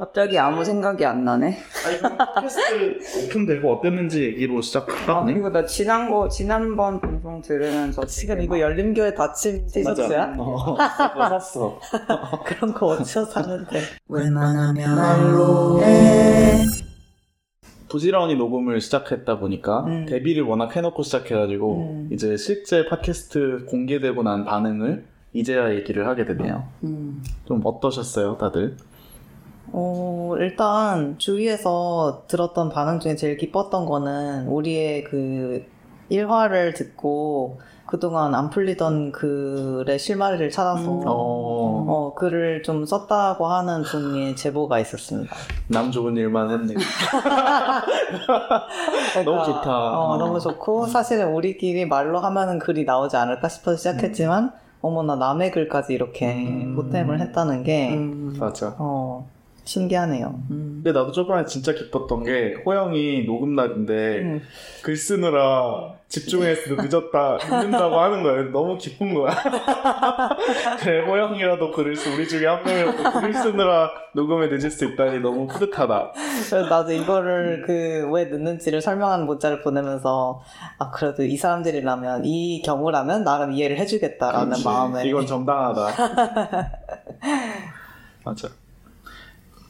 갑자기 아무 생각이 안 나네. 아니 그럼 팟캐스트 오픈되고 어땠는지 얘기로 시작할까? 아, 그리고 나 지난 거, 지난번 방송 들으면서 지금 이거 열림교회 닫힘 티셔츠야? 어, 그거 샀어. 그런 거 어디서 사는데? 웬만하면 말로 해. 부지런히 녹음을 시작했다 보니까 음. 데뷔를 워낙 해놓고 시작해가지고 음. 이제 실제 팟캐스트 공개되고 난 반응을 이제야 얘기를 하게 되네요. 음. 좀 어떠셨어요, 다들? 어, 일단 주위에서 들었던 반응 중에 제일 기뻤던 거는 우리의 그 일화를 듣고 그동안 안 풀리던 글의 실마리를 찾아서 음. 어, 어, 글을 좀 썼다고 하는 분의 제보가 있었습니다. 남 좋은 일만 했네. 너무 좋다. 어, 너무 좋고 사실은 우리끼리 말로 하면은 글이 나오지 않을까 싶어서 시작했지만 어머나 남의 글까지 이렇게 음. 보탬을 했다는 게 음. 맞아. 어, 신기하네요. 음. 근데 나도 저번에 진짜 기뻤던 게 호영이 녹음 날인데 음. 글 쓰느라 집중해서 늦었다 늦는다고 하는 거예요. 너무 기쁜 거야. 그래 호영이라도 글을 쓰 우리 중에 한 명이라도 글을 쓰느라 녹음에 늦을 수 있다니 너무 뿌듯하다. 그래서 나도 이거를 그 왜 늦는지를 설명하는 문자를 보내면서 아 그래도 이 사람들이라면 이 경우라면 나름 이해를 해주겠다라는 그렇지. 마음에 이건 정당하다. 맞아.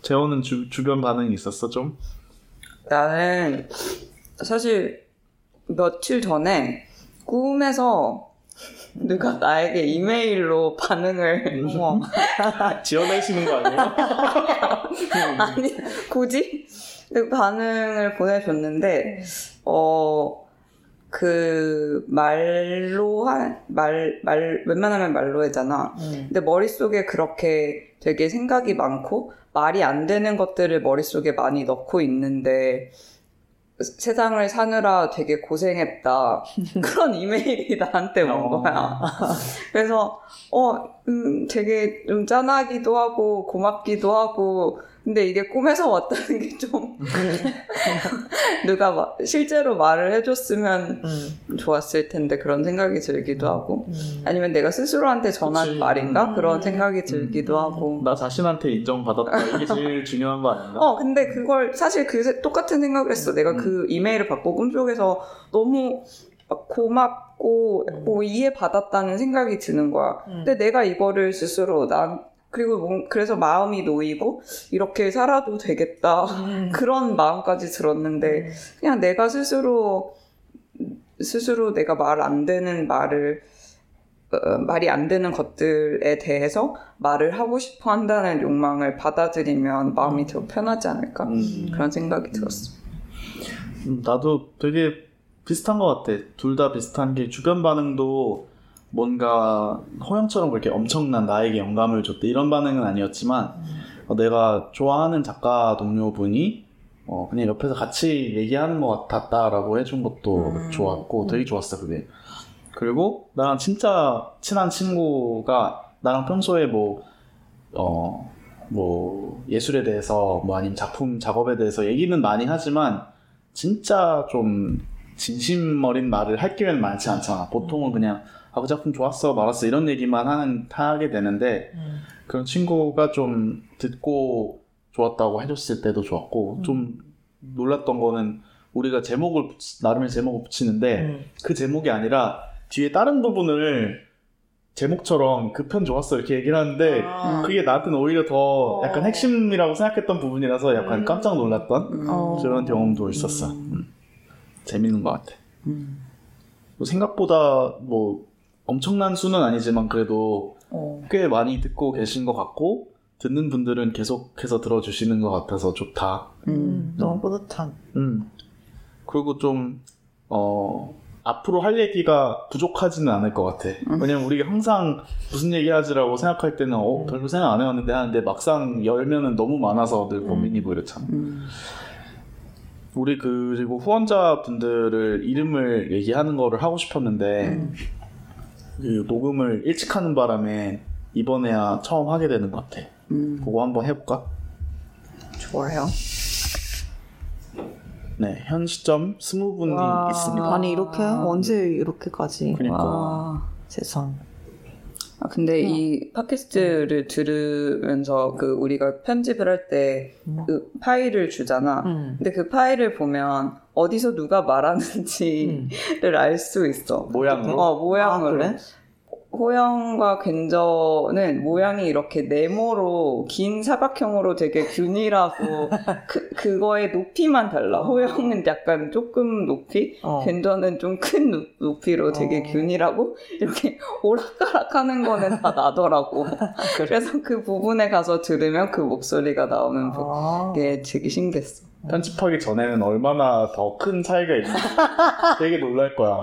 재호는 주, 주변 반응이 있었어 좀? 나는 사실 며칠 전에 꿈에서 누가 나에게 이메일로 반응을 어머 지어내시는 거 아니에요? 아니 굳이 그 반응을 보내줬는데 어 그 말로 한 말 말 웬만하면 말로 하잖아. 음. 근데 머릿속에 그렇게 되게 생각이 많고 말이 안 되는 것들을 머릿속에 많이 넣고 있는데 세상을 사느라 되게 고생했다. 그런 이메일이 나한테 온 어. 거야. 그래서 어, 음, 되게 좀 짠하기도 하고 고맙기도 하고 근데 이게 꿈에서 왔다는 게 좀 누가 마- 실제로 말을 해줬으면 음. 좋았을 텐데 그런 생각이 들기도 하고 음. 아니면 내가 스스로한테 전한 그치. 말인가 음. 그런 생각이 들기도 하고 나 자신한테 인정받았다 이게 제일 중요한 거 아닌가? 어 근데 그걸 사실 그 세- 똑같은 생각을 했어 내가 음. 그 이메일을 받고 꿈속에서 너무 막 고맙고 음. 뭐 이해받았다는 생각이 드는 거야 음. 근데 내가 이거를 스스로 난 그리고 뭔- 그래서 마음이 놓이고 이렇게 살아도 되겠다 음. 그런 마음까지 들었는데 그냥 내가 스스로 스스로 내가 말 안 되는 말을 어, 말이 안 되는 것들에 대해서 말을 하고 싶어 한다는 욕망을 받아들이면 마음이 더 편하지 않을까 음. 그런 생각이 들었어. 음, 나도 되게 비슷한 것 같아. 둘 다 비슷한 게 주변 반응도 뭔가 호영처럼 그렇게 엄청난 나에게 영감을 줬대 이런 반응은 아니었지만 어, 내가 좋아하는 작가 동료분이 어, 그냥 옆에서 같이 얘기하는 것 같았다라고 해준 것도 음. 좋았고 되게 좋았어 그게. 그리고 나랑 진짜 친한 친구가 나랑 평소에 뭐 어, 뭐 예술에 대해서 뭐 아니면 작품 작업에 대해서 얘기는 많이 하지만 진짜 좀 진심 어린 말을 할 기회는 많지 않잖아. 보통은 그냥 아 그 작품 좋았어 말았어 이런 얘기만 하는 하게 되는데 음. 그런 친구가 좀 듣고 좋았다고 해줬을 때도 좋았고 음. 좀 놀랐던 거는 우리가 제목을 나름의 제목을 붙이는데 음. 그 제목이 아니라 뒤에 다른 부분을 제목처럼 그 편 좋았어 이렇게 얘기를 하는데 아. 그게 나한테는 오히려 더 약간 어. 핵심이라고 생각했던 부분이라서 약간 음. 깜짝 놀랐던 음. 어. 그런 경험도 있었어. 음. 음. 재밌는 것 같아. 음. 뭐 생각보다 뭐 엄청난 수는 아니지만 그래도 어. 꽤 많이 듣고 계신 것 같고 듣는 분들은 계속해서 들어주시는 것 같아서 좋다. 음. 너무 뿌듯한. 음. 그리고 좀, 어, 앞으로 할 얘기가 부족하지는 않을 것 같아. 음. 왜냐면 우리가 항상 무슨 얘기 하지라고 생각할 때는, 어, 음. 별로 생각 안 해왔는데 하는데 막상 열면은 너무 많아서 늘 고민이고 이렇잖아. 음. 우리 그리고 후원자 분들을 이름을 얘기하는 거를 하고 싶었는데, 음. 그 녹음을 일찍 하는 바람에 이번에야 처음 하게 되는 것 같아. 음. 그거 한번 해볼까? 좋아요. 네, 현 시점 20분이 와. 있습니다. 아니 이렇게 언제 이렇게까지? 그니까. 와. 세상. 아, 근데 음. 이 팟캐스트를 들으면서 그 우리가 편집을 할때 음. 그 파일을 주잖아. 음. 근데 그 파일을 보면 어디서 누가 말하는지를 음. 알수 있어. 모양으로? 어, 모양으로. 아, 그래? 호영과 겐저는 모양이 이렇게 네모로 긴 사각형으로 되게 균일하고 그, 그거의 높이만 달라. 호영은 약간 조금 높이, 어. 겐저는 좀 큰 높이로 되게 어. 균일하고 이렇게 오락가락 하는 거는 다 나더라고. 그래 서 그 부분에 가서 들으면 그 목소리가 나오는 부- 아. 게 되게 신기했어. 편집하기 전에는 얼마나 더 큰 차이가 있는지 되게 놀랄 거야.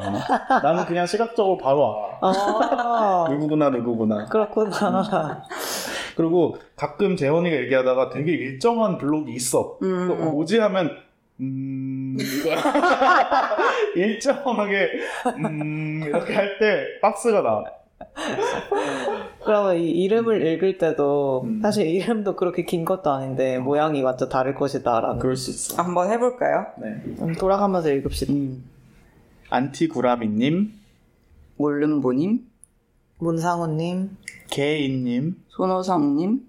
나는 그냥 시각적으로 바로. 아. 누구구나 누구구나. 그렇구나. 그리고 가끔 재원이가 얘기하다가 되게 일정한 블록이 있어. 음, 그거 뭐지 하면 음 이거야. 일정하게 음 이렇게 할 때 박스가 나. 그러면 이 이름을 읽을 때도 음. 사실 이름도 그렇게 긴 것도 아닌데 모양이 완전 다를 것이다라는. 그럴 수 있어. 한번 해볼까요? 네. 음, 돌아가면서 읽읍시다. 안티구라미님, 몰름보님, 문상우님, 개인님, 손호성님,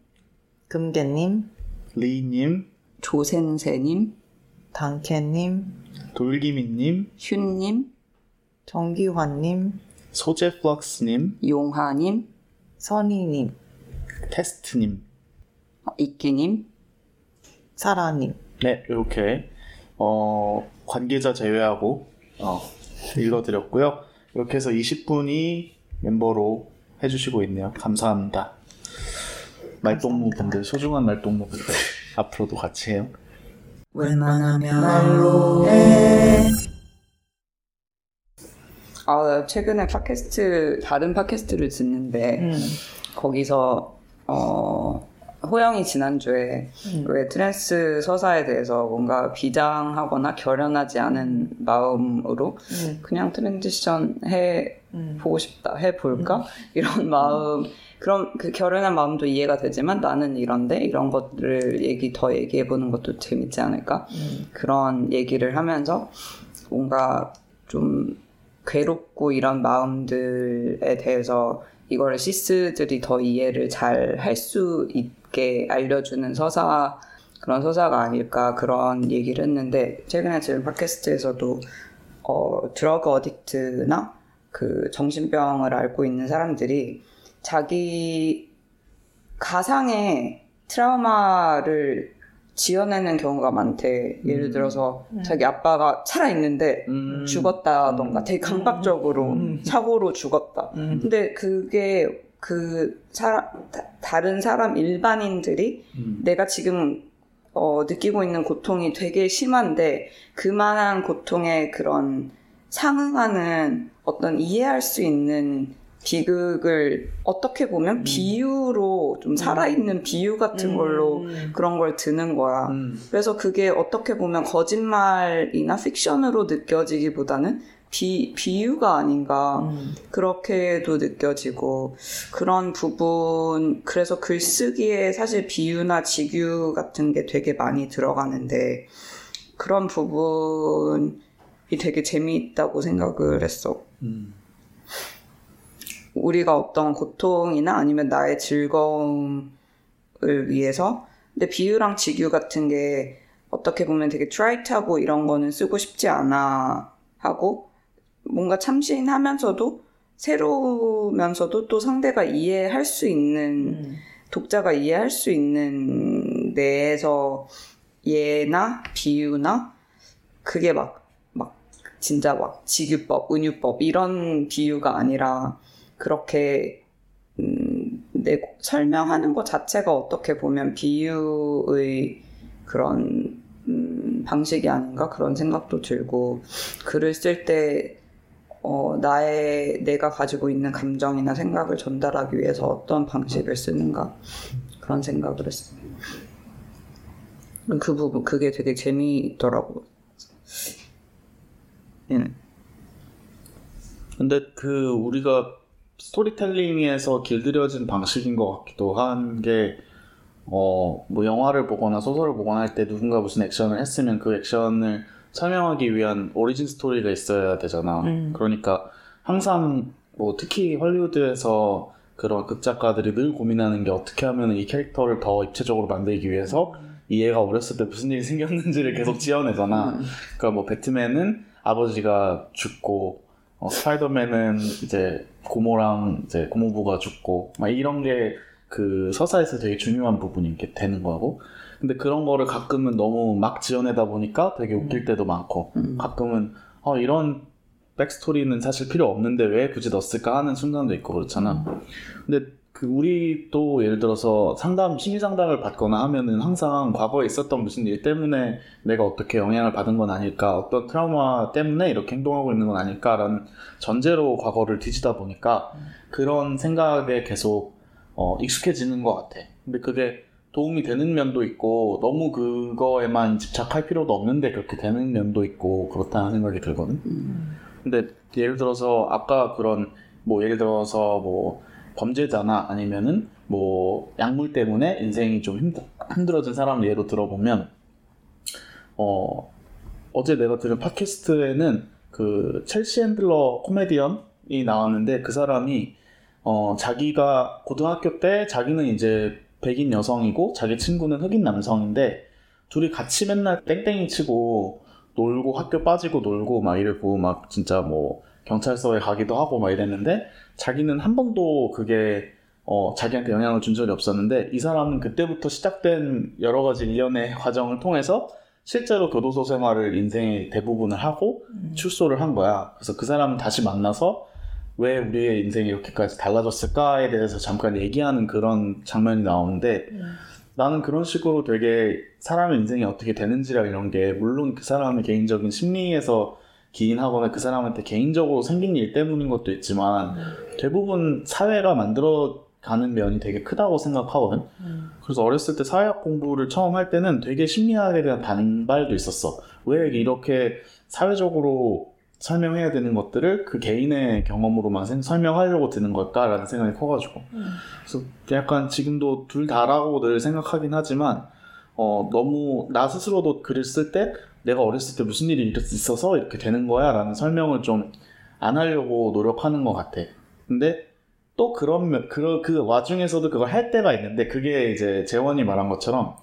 금계님, 리님, 조센세님, 단케님, 돌기미님, 슌님, 정기환님, 소제플럭스님, 용하님, 선희님, 테스트님. 이끼님, 사라님. 네, 이렇게 어, 관계자 제외하고 어, 읽어드렸고요. 이렇게 해서 20분이 멤버로 해주시고 있네요. 감사합니다. 말동무 분들, 소중한 말동무 분들 앞으로도 같이 해요. 웬만하면 말로 해. 아, 나 최근에 팟캐스트, 다른 팟캐스트를 듣는데, 음. 거기서, 어, 호영이 지난주에 음. 왜 트랜스 서사에 대해서 뭔가 비장하거나 결연하지 않은 마음으로 음. 그냥 transition 해 음. 보고 싶다, 해 볼까? 이런 마음, 그런 그 결연한 마음도 이해가 되지만 나는 이런데 이런 것들을 얘기 더 얘기해 보는 것도 재밌지 않을까? 음. 그런 얘기를 하면서 뭔가 좀 괴롭고 이런 마음들에 대해서 이걸 시스들이 더 이해를 잘 할 수 있게 알려주는 서사 그런 서사가 아닐까 그런 얘기를 했는데 최근에 지금 팟캐스트에서도 어, 드러그 어딕트나 그 정신병을 앓고 있는 사람들이 자기 가상의 트라우마를 지어내는 경우가 많대. 예를 음. 들어서 음. 자기 아빠가 살아있는데 음. 죽었다던가 음. 되게 강박적으로 음. 사고로 죽었다. 음. 근데 그게 그 사람 다- 다른 사람 일반인들이 음. 내가 지금 어, 느끼고 있는 고통이 되게 심한데 그만한 고통에 그런 상응하는 어떤 이해할 수 있는 비극을 어떻게 보면 음. 비유로 좀 살아있는 비유 같은 걸로 음. 그런 걸 드는 거야. 음. 그래서 그게 어떻게 보면 거짓말이나 픽션으로 느껴지기보다는 비, 비유가 아닌가. 음. 그렇게도 느껴지고 그런 부분 그래서 글쓰기에 사실 비유나 직유 같은 게 되게 많이 들어가는데 그런 부분이 되게 재미있다고 생각을 했어. 음. 우리가 어떤 고통이나 아니면 나의 즐거움을 위해서 근데 비유랑 직유 같은 게 어떻게 보면 되게 트라이트하고 이런 거는 쓰고 싶지 않아 하고 뭔가 참신하면서도 새로우면서도 또 상대가 이해할 수 있는 음. 독자가 이해할 수 있는 내에서 예나 비유나 그게 막, 막, 진짜 막 직유법, 은유법 이런 비유가 아니라 그렇게, 음, 내, 설명하는 것 자체가 어떻게 보면 비유의 그런, 음, 방식이 아닌가 그런 생각도 들고 글을 쓸때 어, 나의 내가 가지고 있는 감정이나 생각을 전달하기 위해서 어떤 방식을 쓰는가 그런 생각을 했어. 그 부분 그게 되게 재미있더라고. 예. 근데 그 우리가 스토리텔링에서 길들여진 방식인 것 같기도 한 게, 어, 뭐 영화를 보거나 소설을 보거나 할 때 누군가 무슨 액션을 했으면 그 액션을 설명하기 위한 오리진 스토리가 있어야 되잖아. 음. 그러니까 항상 뭐 특히 헐리우드에서 그런 극작가들이 늘 고민하는 게 어떻게 하면 이 캐릭터를 더 입체적으로 만들기 위해서 이 애가 어렸을 때 무슨 일이 생겼는지를 계속 지어내잖아. 음. 그러니까 뭐 배트맨은 아버지가 죽고 어, 스파이더맨은 이제 고모랑 이제 고모부가 죽고 막 이런 게 그 서사에서 되게 중요한 부분이 되는 거고 근데 그런 거를 가끔은 너무 막 지어내다 보니까 되게 웃길 때도 많고 음. 가끔은 어, 이런 백스토리는 사실 필요 없는데 왜 굳이 넣었을까 하는 순간도 있고 그렇잖아. 근데 그 우리 또 예를 들어서 상담 심리 상담을 받거나 하면은 항상 과거에 있었던 무슨 일 때문에 내가 어떻게 영향을 받은 건 아닐까 어떤 트라우마 때문에 이렇게 행동하고 있는 건 아닐까라는 전제로 과거를 뒤지다 보니까 그런 생각에 계속 어, 익숙해지는 것 같아. 근데 그게 도움이 되는 면도 있고 너무 그거에만 집착할 필요도 없는데 그렇게 되는 면도 있고 그렇다는 생각이 들거든. 음. 근데 예를 들어서 아까 그런 뭐 예를 들어서 뭐 범죄자나 아니면은 뭐 약물 때문에 인생이 좀 힘들, 힘들어진 사람을 예로 들어보면 어 어제 내가 들은 팟캐스트에는 그 첼시 핸들러 코미디언이 나왔는데 그 사람이 어 자기가 고등학교 때 자기는 이제 백인 여성이고 자기 친구는 흑인 남성인데 둘이 같이 맨날 땡땡이 치고 놀고 학교 빠지고 놀고 막 이러고 막 진짜 뭐 경찰서에 가기도 하고 막 이랬는데 자기는 한 번도 그게 어 자기한테 영향을 준 적이 없었는데 이 사람은 그때부터 시작된 여러 가지 일련의 과정을 통해서 실제로 교도소 생활을 인생의 대부분을 하고 출소를 한 거야. 그래서 그 사람은 다시 만나서 왜 우리의 인생이 이렇게까지 달라졌을까에 대해서 잠깐 얘기하는 그런 장면이 나오는데 나는 그런 식으로 되게 사람의 인생이 어떻게 되는지라 이런 게 물론 그 사람의 개인적인 심리에서 기인하거나 그 사람한테 개인적으로 생긴 일 때문인 것도 있지만 대부분 사회가 만들어 가는 면이 되게 크다고 생각하거든. 그래서 어렸을 때 사회학 공부를 처음 할 때는 되게 심리학에 대한 반발도 있었어. 왜 이렇게 사회적으로 설명해야 되는 것들을 그 개인의 경험으로만 생- 설명하려고 드는 걸까라는 생각이 커가지고. 그래서 약간 지금도 둘 다라고 늘 생각하긴 하지만, 어, 너무 나 스스로도 글을 쓸 때 내가 어렸을 때 무슨 일이 있어서 이렇게 되는 거야 라는 설명을 좀 안 하려고 노력하는 것 같아. 근데 또 그런, 면- 그, 그 와중에서도 그걸 할 때가 있는데 그게 이제 재원이 말한 것처럼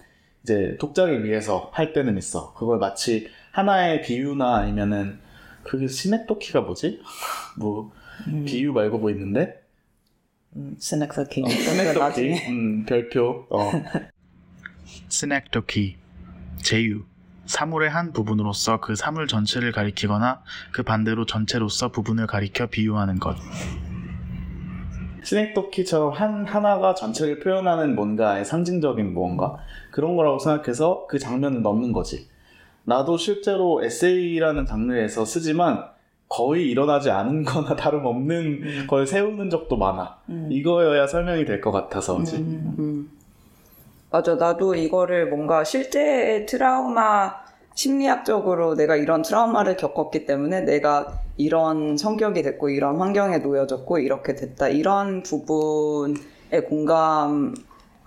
이제 독자를 위해서 할 때는 있어. 그걸 마치 하나의 비유나 아니면은 그게 synecdoche가 뭐지? 뭐 비유 말고 뭐 있는데? synecdoche. 어, synecdoche. 음, 별표. 어. synecdoche. 제유. 사물의 한 부분으로서 그 사물 전체를 가리키거나 그 반대로 전체로서 부분을 가리켜 비유하는 것. 스낵토키처럼 한 하나가 전체를 표현하는 뭔가의 상징적인 무언가 그런 거라고 생각해서 그 장면을 넣는 거지. 나도 실제로 에세이라는 장르에서 쓰지만 거의 일어나지 않은 거나 다름없는 걸 세우는 적도 많아. 음. 이거여야 설명이 될 것 같아서 그지. 음. 맞아. 나도 이거를 뭔가 실제 트라우마 심리학적으로 내가 이런 트라우마를 겪었기 때문에 내가 이런 성격이 됐고 이런 환경에 놓여졌고 이렇게 됐다. 이런 부분에 공감,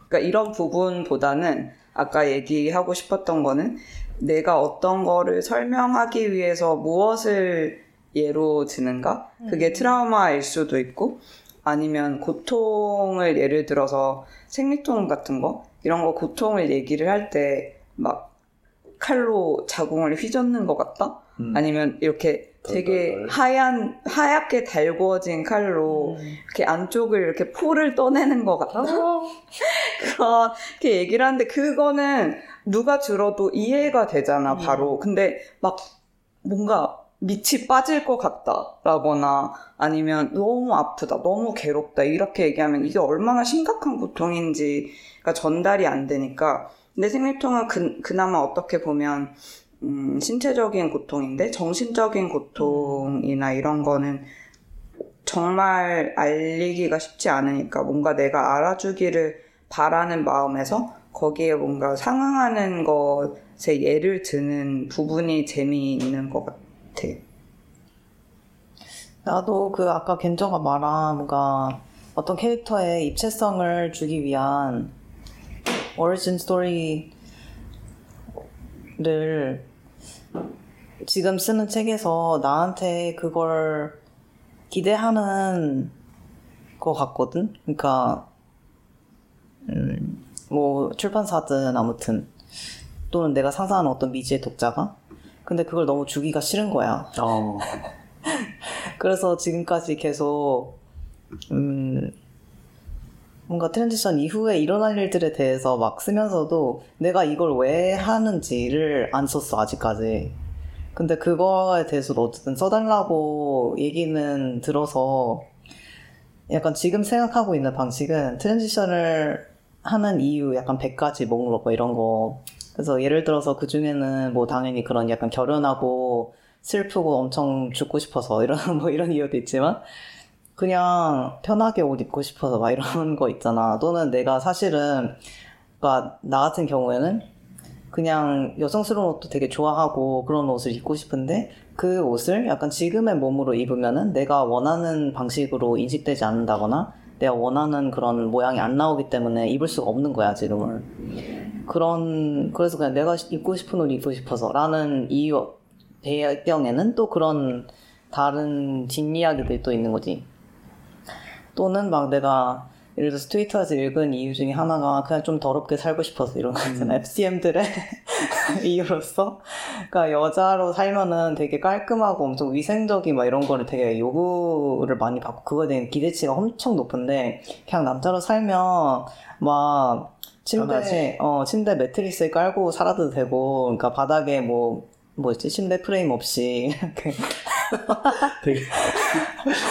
그러니까 이런 부분보다는 아까 얘기하고 싶었던 거는 내가 어떤 거를 설명하기 위해서 무엇을 예로 드는가? 그게 트라우마일 수도 있고 아니면 고통을 예를 들어서 생리통 같은 거 이런 거 고통을 얘기를 할 때 막 칼로 자궁을 휘젓는 것 같다? 음. 아니면 이렇게 되게 덜덜덜. 하얀 하얗게 달구어진 칼로 이렇게 안쪽을 이렇게 포를 떠내는 것 같다? 그렇게 얘기를 하는데 그거는 누가 들어도 이해가 되잖아 음. 바로 근데 막 뭔가 밑이 빠질 것 같다라거나 아니면 너무 아프다 너무 괴롭다 이렇게 얘기하면 이게 얼마나 심각한 고통인지가 전달이 안 되니까 근데 생리통은 그, 그나마 어떻게 보면 음, 신체적인 고통인데 정신적인 고통이나 이런 거는 정말 알리기가 쉽지 않으니까 뭔가 내가 알아주기를 바라는 마음에서 거기에 뭔가 상응하는 것에 예를 드는 부분이 재미있는 것 같아. 나도 그 아까 겐저가 말한 뭔가 어떤 캐릭터의 입체성을 주기 위한 오리진 스토리를 지금 쓰는 책에서 나한테 그걸 기대하는 것 같거든. 그러니까 음, 뭐 출판사든 아무튼 또는 내가 상상하는 어떤 미지의 독자가 근데 그걸 너무 주기가 싫은 거야. 어. 그래서 지금까지 계속 음 뭔가 transition 이후에 일어날 일들에 대해서 막 쓰면서도 내가 이걸 왜 하는지를 안 썼어 아직까지. 근데 그거에 대해서도 어쨌든 써달라고 얘기는 들어서 약간 지금 생각하고 있는 방식은 transition을 하는 이유 약간 100가지 목록 뭐 이런 거 그래서 예를 들어서 그 중에는 뭐 당연히 그런 약간 결혼하고 슬프고 엄청 죽고 싶어서 이런 뭐 이런 이유도 있지만 그냥 편하게 옷 입고 싶어서 막 이런 거 있잖아. 또는 내가 사실은 그러니까 나 같은 경우에는 그냥 여성스러운 옷도 되게 좋아하고 그런 옷을 입고 싶은데 그 옷을 약간 지금의 몸으로 입으면은 내가 원하는 방식으로 인식되지 않는다거나 내가 원하는 그런 모양이 안 나오기 때문에 입을 수가 없는 거야 지금은 그런 그래서 그냥 내가 입고 싶은 옷 입고 싶어서라는 이유 배경에는 또 그런 다른 뒷이야기들이 또 있는 거지 또는 막 내가 예를 들어서 트위터에서 읽은 이유 중에 하나가 그냥 좀 더럽게 살고 싶어서 이런 거 있잖아. FCM들의 이유로서. 그러니까 여자로 살면은 되게 깔끔하고 엄청 위생적인 막 이런 거를 되게 요구를 많이 받고 그거에 대한 기대치가 엄청 높은데 그냥 남자로 살면 막 침대, 편하지. 어, 침대 매트리스 깔고 살아도 되고, 그러니까 바닥에 뭐, 뭐였지? 침대 프레임 없이 이렇게 되게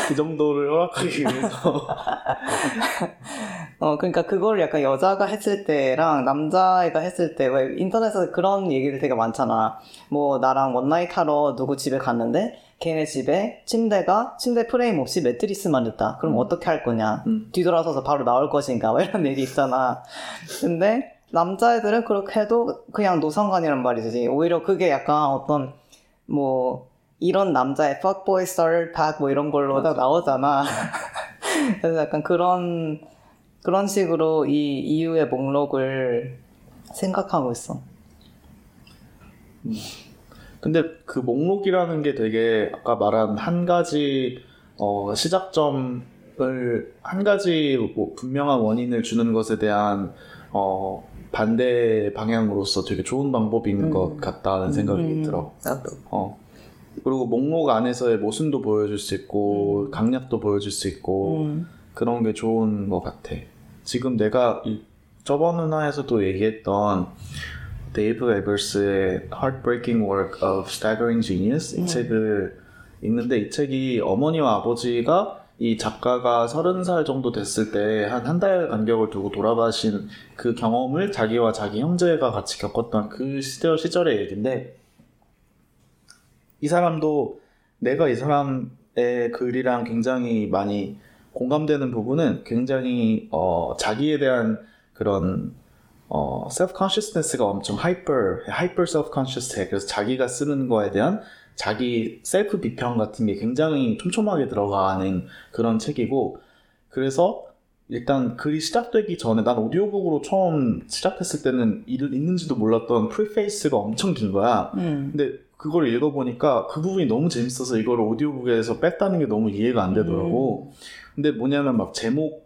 그 정도를 허락하기 위해서 어, 그러니까 그걸 약간 여자가 했을 때랑 남자애가 했을 때, 왜 인터넷에서 그런 얘기를 되게 많잖아. 뭐, 나랑 one night 하러 누구 집에 갔는데, 걔네 집에 침대가, 침대 프레임 없이 매트리스만 있다. 그럼 어떻게 할 거냐? 음. 뒤돌아서서 바로 나올 것인가? 뭐 이런 얘기 있잖아. 근데, 남자애들은 그렇게 해도 그냥 노상관이란 말이지. 오히려 그게 약간 어떤, 뭐, 이런 남자의 fuckboy star pack 뭐 이런 걸로 딱 나오잖아. 그래서 약간 그런, 그런 식으로 이 이유의 목록을 생각하고 있어. 근데 그 목록이라는 게 되게 아까 말한 한 가지 어, 시작점을 한 가지 뭐 분명한 원인을 주는 것에 대한 어, 반대 방향으로서 되게 좋은 방법인 음. 것 같다는 생각이 음, 들어. 나도. 어. 그리고 목록 안에서의 모순도 보여줄 수 있고 강약도 보여줄 수 있고 음, 그런 게 좋은 것 같아. 지금 내가 이- 저번 은하에서도 얘기했던 데이브 에거스의 Heartbreaking Work of Staggering Genius 이 음. 책을 읽는데 이 책이 어머니와 아버지가 이 작가가 서른 살 정도 됐을 때 한 한 달 간격을 두고 돌아가신 그 경험을 자기와 자기 형제가 같이 겪었던 그 시절, 시절의 얘기인데 이 사람도 내가 이 사람의 글이랑 굉장히 많이 공감되는 부분은 굉장히 어, 자기에 대한 그런 어, self consciousness가 엄청 hyper, hyper self conscious해. 그래서 자기가 쓰는 거에 대한 자기 셀프 비평 같은 게 굉장히 촘촘하게 들어가는 그런 책이고, 그래서 일단 글이 시작되기 전에 난 오디오북으로 처음 시작했을 때는 이를 읽는지도 몰랐던 preface가 엄청 긴 거야. 음, 근데 그걸 읽어보니까 그 부분이 너무 재밌어서 이걸 오디오북에서 뺐다는 게 너무 이해가 안 되더라고. 근데 뭐냐면 막 제목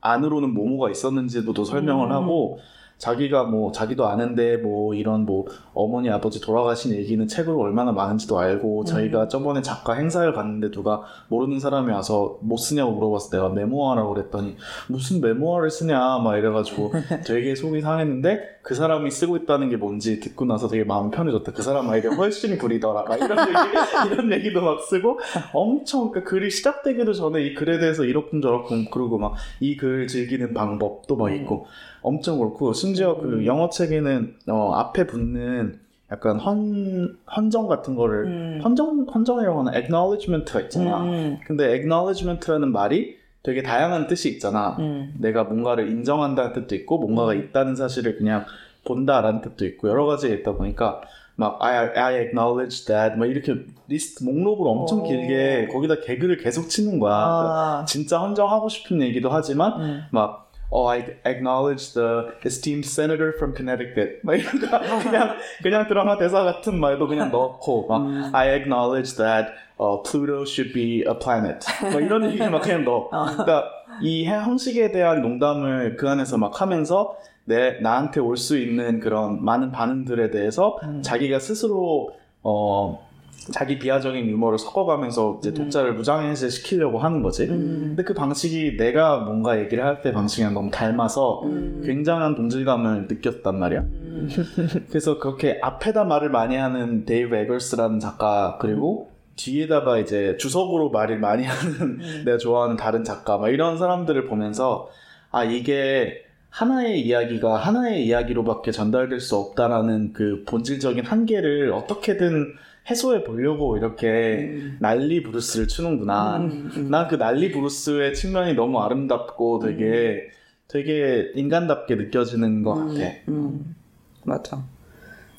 안으로는 뭐뭐가 있었는지도 더 설명을 음. 하고 자기가 뭐 자기도 아는데 뭐 이런 뭐 어머니 아버지 돌아가신 얘기는 책으로 얼마나 많은지도 알고 자기가 저번에 작가 행사를 갔는데 누가 모르는 사람이 와서 못 쓰냐고 물어봤을 때 내가 메모하라고 그랬더니 무슨 메모어를 쓰냐? 막 이래가지고 되게 속이 상했는데 그 사람이 쓰고 있다는 게 뭔지 듣고 나서 되게 마음 편해졌다. 그 사람 아이디 훨씬 구리더라. 막 이런 얘기, 이런 얘기도 막 쓰고 엄청 그 글이 시작되기도 전에 이 글에 대해서 이렇군 저렇군 그리고 막 이 글 즐기는 방법도 막 있고 엄청 그렇고 심지어 그 영어 책에는 어, 앞에 붙는 약간 헌 헌정 같은 거를 음. 헌정 헌정이라고 하는 acknowledgement가 있잖아. 음, 근데 acknowledgement라는 말이 되게 다양한 뜻이 있잖아. 음, 내가 뭔가를 인정한다는 뜻도 있고 뭔가가 있다는 사실을 그냥 본다라는 뜻도 있고 여러 가지가 있다 보니까 막 I, I acknowledge that 막 이렇게 리스트 목록을 엄청 오. 길게 거기다 개그를 계속 치는 거야. 아, 진짜 헌정하고 싶은 얘기도 하지만 음. 막 Oh, I acknowledge the esteemed senator from Connecticut. 막 이런 거 그냥 그냥 드라마 대사 같은 말도 그냥 넣고 막 음. I acknowledge that uh, Pluto should be a planet. 막 이런 얘기 막 그냥 넣어. 어. 그러니까 이 형식에 대한 농담을 그 안에서 막 하면서 내 나한테 올 수 있는 그런 많은 반응들에 대해서 음. 자기가 스스로 어 자기 비하적인 유머를 섞어가면서 이제 음. 독자를 무장해제 시키려고 하는 거지. 음. 근데 그 방식이 내가 뭔가 얘기를 할 때 방식이랑 너무 닮아서 음. 굉장한 동질감을 느꼈단 말이야. 음. 그래서 그렇게 앞에다 말을 많이 하는 데이브 에거스라는 작가 그리고 뒤에다가 이제 주석으로 말을 많이 하는 음. 내가 좋아하는 다른 작가 막 이런 사람들을 보면서 아 이게 하나의 이야기가 하나의 이야기로밖에 전달될 수 없다라는 그 본질적인 한계를 어떻게든 해소해 보려고 이렇게 음. 난리 브루스를 추는구나. 음, 음. 난그 난리 브루스의 측면이 너무 아름답고 되게 되게 인간답게 느껴지는 것 음, 같아. 음, 맞아.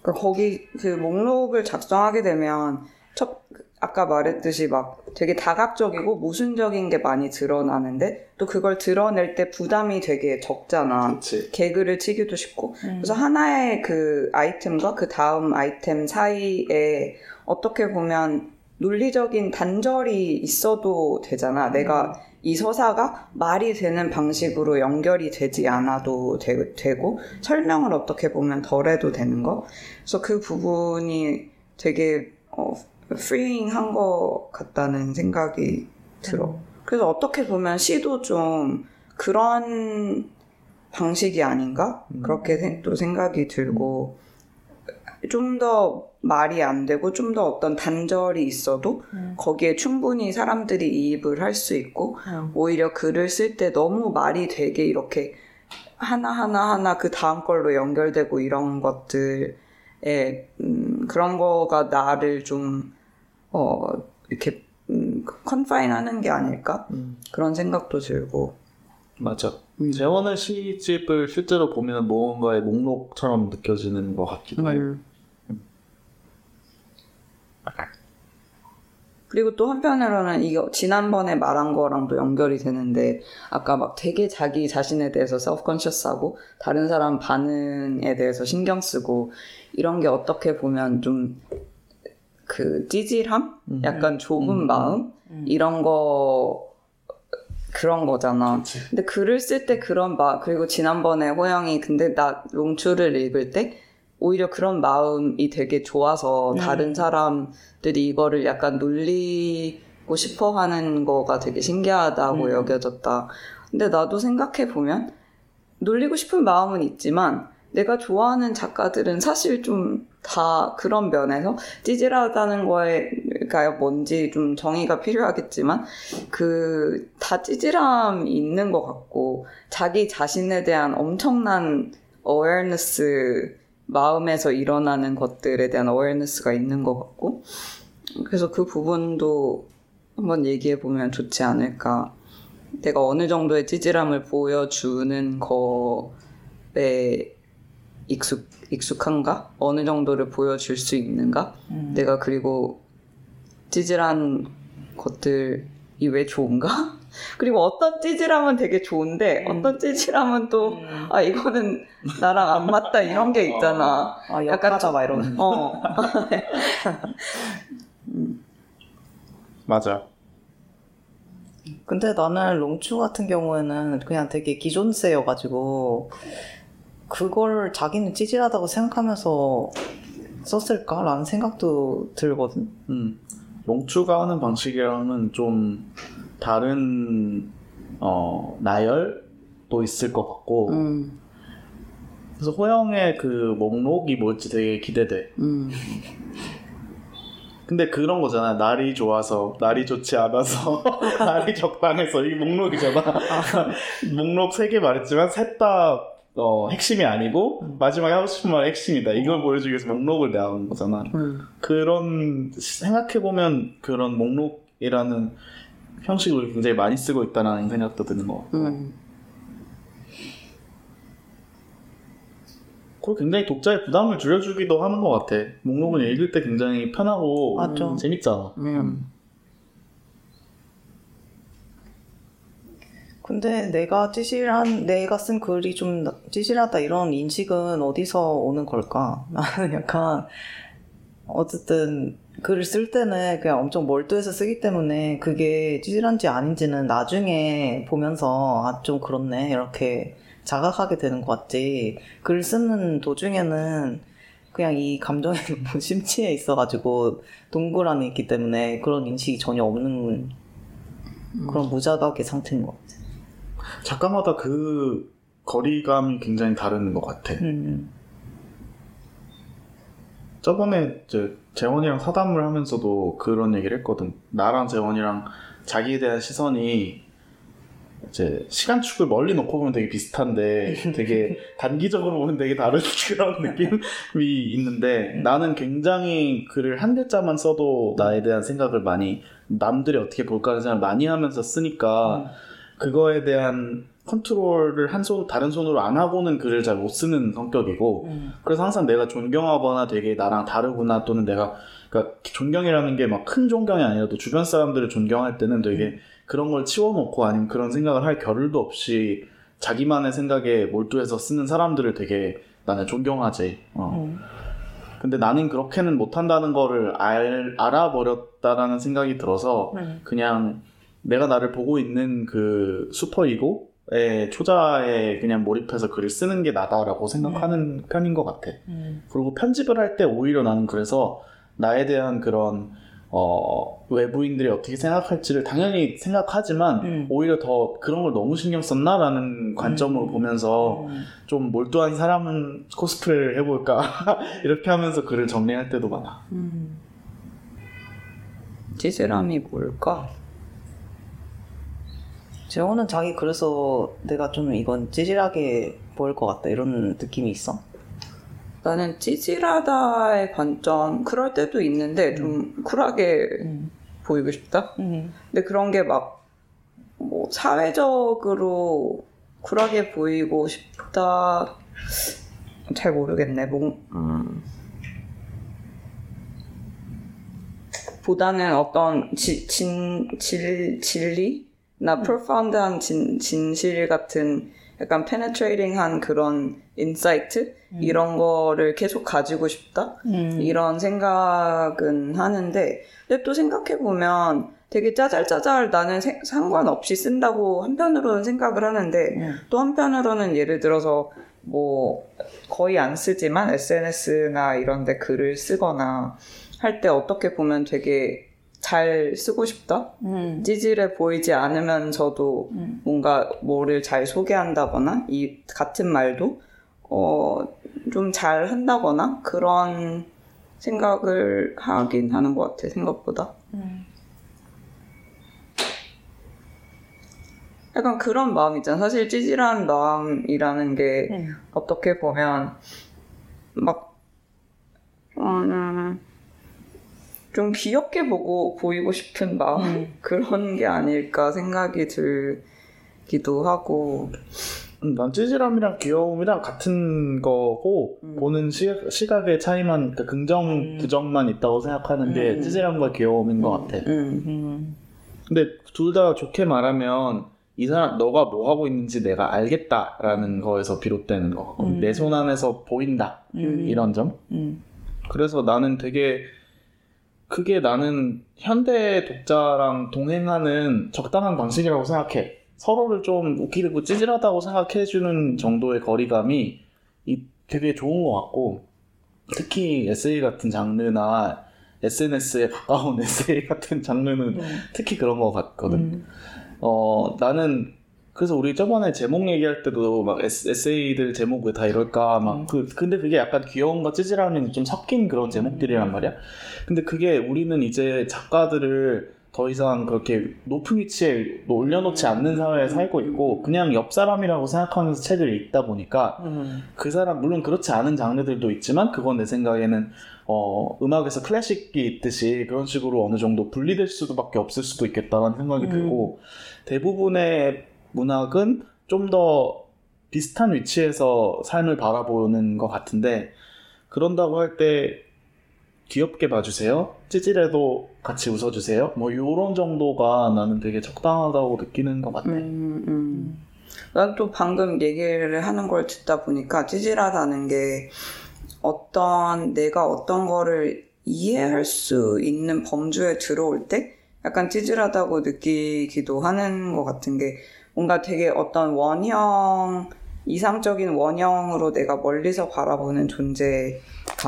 그러니까 거기 그 목록을 작성하게 되면 첫 아까 말했듯이 막 되게 다각적이고 모순적인 게 많이 드러나는데 또 그걸 드러낼 때 부담이 되게 적잖아. 그렇지. 개그를 치기도 쉽고. 음. 그래서 하나의 그 아이템과 그 다음 아이템 사이에 어떻게 보면 논리적인 단절이 있어도 되잖아. 내가 이 서사가 말이 되는 방식으로 연결이 되지 않아도 되, 고 설명을 어떻게 보면 덜 해도 되는 거. 그래서 그 부분이 되게 어, 프리잉한 것 같다는 생각이 들어. 그래서 어떻게 보면 시도 좀 그런 방식이 아닌가? 음. 그렇게 생- 또 생각이 들고 좀 더 말이 안 되고 좀 더 어떤 단절이 있어도 음. 거기에 충분히 사람들이 이입을 할 수 있고 음. 오히려 글을 쓸 때 너무 말이 되게 이렇게 하나하나 하나 그 다음 걸로 연결되고 이런 것들에 음, 그런 거가 나를 좀 어, 이렇게 음, 컨파인 하는 게 아닐까? 음, 그런 생각도 들고 맞아. 음. 재원의 시집을 실제로 보면 뭔가의 목록처럼 느껴지는 것 같기도 해. 그리고 또 한편으로는 이거 지난번에 말한 거랑도 연결이 되는데 아까 막 되게 자기 자신에 대해서 self-conscious하고 다른 사람 반응에 대해서 신경 쓰고 이런 게 어떻게 보면 좀 그 찌질함? 음. 약간 좁은 음. 마음? 음. 이런 거 그런 거잖아. 그치. 근데 글을 쓸 때 그런 마 그리고 지난번에 호영이 근데 나 롱추를 읽을 때 오히려 그런 마음이 되게 좋아서 음. 다른 사람들이 이거를 약간 놀리고 싶어 하는 거가 되게 신기하다고 음. 여겨졌다. 근데 나도 생각해 보면 놀리고 싶은 마음은 있지만 내가 좋아하는 작가들은 사실 좀 다 그런 면에서 찌질하다는 거에가 뭔지 좀 정의가 필요하겠지만 그 다 찌질함이 있는 것 같고 자기 자신에 대한 엄청난 awareness 마음에서 일어나는 것들에 대한 awareness가 있는 것 같고 그래서 그 부분도 한번 얘기해 보면 좋지 않을까 내가 어느 정도의 찌질함을 보여주는 거에 익숙, 익숙한가? 어느 정도를 보여줄 수 있는가? 음. 내가 그리고 찌질한 것들이 왜 좋은가? 그리고 어떤 찌질함은 되게 좋은데 음. 어떤 찌질함은 또 음. 아 이거는 나랑 안 맞다 이런 게 있잖아. 아, 약간 역하다 막 이러는. 어. 맞아. 근데 나는 롱추 같은 경우에는 그냥 되게 기존세여가지고 그걸 자기는 찌질하다고 생각하면서 썼을까라는 생각도 들거든. 음. 롱추가 하는 방식이랑은 좀 다른 어, 나열도 있을 것 같고 음, 그래서 호영의 그 목록이 뭘지 되게 기대돼. 음, 근데 그런 거잖아. 날이 좋아서, 날이 좋지 않아서, 날이 적당해서 이 목록이잖아. 목록 세 개 말했지만 셋다 어, 핵심이 아니고 마지막에 하고 싶은 말이 핵심이다. 이걸 보여주기 위해서 목록을 내온 거잖아. 음. 그런 생각해 보면 그런 목록이라는 형식을 굉장히 많이 쓰고 있다는 생각도 드는 거. 같고. 음. 그리고 굉장히 독자의 부담을 줄여주기도 하는 것 같아. 목록은 읽을 때 굉장히 편하고 맞죠. 재밌잖아. 음. 근데 내가 찌질한, 내가 쓴 글이 좀 찌질하다 이런 인식은 어디서 오는 걸까? 나는 약간, 어쨌든 글을 쓸 때는 그냥 엄청 몰두해서 쓰기 때문에 그게 찌질한지 아닌지는 나중에 보면서 아 좀 그렇네 이렇게 자각하게 되는 것 같지 글 쓰는 도중에는 그냥 이 감정에 너무 심취해 있어가지고 동굴 안에 있기 때문에 그런 인식이 전혀 없는 그런 무자각의 상태인 것 같아. 작가마다 그 거리감이 굉장히 다른 것 같아. 음. 저번에 이제 재원이랑 사담을 하면서도 그런 얘기를 했거든. 나랑 재원이랑 자기에 대한 시선이 이제 시간축을 멀리 놓고 보면 되게 비슷한데 되게 단기적으로 보면 되게 다른 그런 느낌이 있는데 나는 굉장히 글을 한 글자만 써도 나에 대한 생각을 많이 남들이 어떻게 볼까 하는 생각을 많이 하면서 쓰니까 그거에 대한 컨트롤을 한 손, 다른 손으로 안 하고는 글을 잘 못 쓰는 성격이고 음. 그래서 항상 내가 존경하거나 되게 나랑 다르구나 또는 내가 그러니까 존경이라는 게 막 큰 존경이 아니라도 주변 사람들을 존경할 때는 되게 그런 걸 치워놓고 아니면 그런 생각을 할 겨를도 없이 자기만의 생각에 몰두해서 쓰는 사람들을 되게 나는 존경하지. 어. 음. 근데 나는 그렇게는 못한다는 거를 알, 알아버렸다라는 생각이 들어서 음. 그냥 내가 나를 보고 있는 그 슈퍼이고 의 초자에 그냥 몰입해서 글을 쓰는 게 나다라고 생각하는 편인 것 같아. 음. 그리고 편집을 할 때 오히려 나는 그래서 나에 대한 그런 어, 외부인들이 어떻게 생각할지를 당연히 생각하지만 음. 오히려 더 그런 걸 너무 신경 썼나라는 관점으로 음. 보면서 음. 좀 몰두한 사람은 코스프레를 해볼까 이렇게 하면서 글을 정리할 때도 많아. 음. 찌질함이 뭘까? 재호는 자기 그래서 내가 좀 이건 찌질하게 보일 것 같다 이런 느낌이 있어? 나는 찌질하다의 관점 그럴 때도 있는데 좀 쿨하게 음. 보이고 싶다. 음. 근데 그런 게 막 뭐 사회적으로 쿨하게 보이고 싶다 잘 모르겠네. 뭐, 음. 보다는 어떤 지, 진, 질, 진리 나 profound한 진, 진실 같은 약간 penetrating한 그런 insight 이런 거를 계속 가지고 싶다 음. 이런 생각은 하는데 근데 또 생각해 보면 되게 짜잘짜잘 나는 세- 상관없이 쓴다고 한편으로는 생각을 하는데 음. 또 한편으로는 예를 들어서 뭐 거의 안 쓰지만 SNS나 이런 데 글을 쓰거나 할 때 어떻게 보면 되게 잘 쓰고 싶다? 음. 찌질해 보이지 않으면서도 음. 뭔가 뭐를 잘 소개한다거나 이 같은 말도 어, 좀 잘 한다거나 그런 생각을 하긴 하는 것 같아 생각보다 음. 약간 그런 마음 있잖아 사실 찌질한 마음이라는 게 음. 어떻게 보면 막 음, 좀 귀엽게 보고 보이고 싶은 마음 음. 그런 게 아닐까 생각이 들기도 하고 음, 난 찌질함이랑 귀여움이랑 같은 거고 음. 보는 시, 시각의 차이만 그러니까 긍정 음. 부정만 있다고 생각하는 게 음. 찌질함과 귀여움인 것 같아. 음, 음. 근데 둘 다 좋게 말하면 이 사람 너가 뭐 하고 있는지 내가 알겠다라는 거에서 비롯되는 거. 음. 내손 안에서 보인다 음. 이런 점. 음. 그래서 나는 되게 그게 나는 현대 독자랑 동행하는 적당한 방식이라고 생각해. 서로를 좀 웃기고 찌질하다고 생각해주는 정도의 거리감이 이 되게 좋은 것 같고 특히 에세이 같은 장르나 SNS에 가까운 에세이 같은 장르는 특히 그런 것 같거든. 음. 어, 나는 그래서 우리 저번에 제목 얘기할 때도 막 에세이들 제목 왜 다 이럴까 막 음. 그 근데 그게 약간 귀여움과 찌질함이 좀 섞인 그런 제목들이란 말이야. 근데 그게 우리는 이제 작가들을 더 이상 그렇게 높은 위치에 올려놓지 않는 사회에 살고 있고 그냥 옆 사람이라고 생각하면서 책을 읽다 보니까 음. 그 사람 물론 그렇지 않은 장르들도 있지만 그건 내 생각에는 어, 음악에서 클래식이 있듯이 그런 식으로 어느 정도 분리될 수밖에 없을 수도 있겠다는 생각이 음. 들고 대부분의 문학은 좀 더 비슷한 위치에서 삶을 바라보는 것 같은데 그런다고 할 때 귀엽게 봐주세요. 찌질해도 같이 웃어주세요. 뭐 이런 정도가 나는 되게 적당하다고 느끼는 것 같아 음, 음. 난또 방금 얘기를 하는 걸 듣다 보니까 찌질하다는 게 어떤 내가 어떤 거를 이해할 수 있는 범주에 들어올 때 약간 찌질하다고 느끼기도 하는 것 같은 게 뭔가 되게 어떤 원형 이상적인 원형으로 내가 멀리서 바라보는 존재가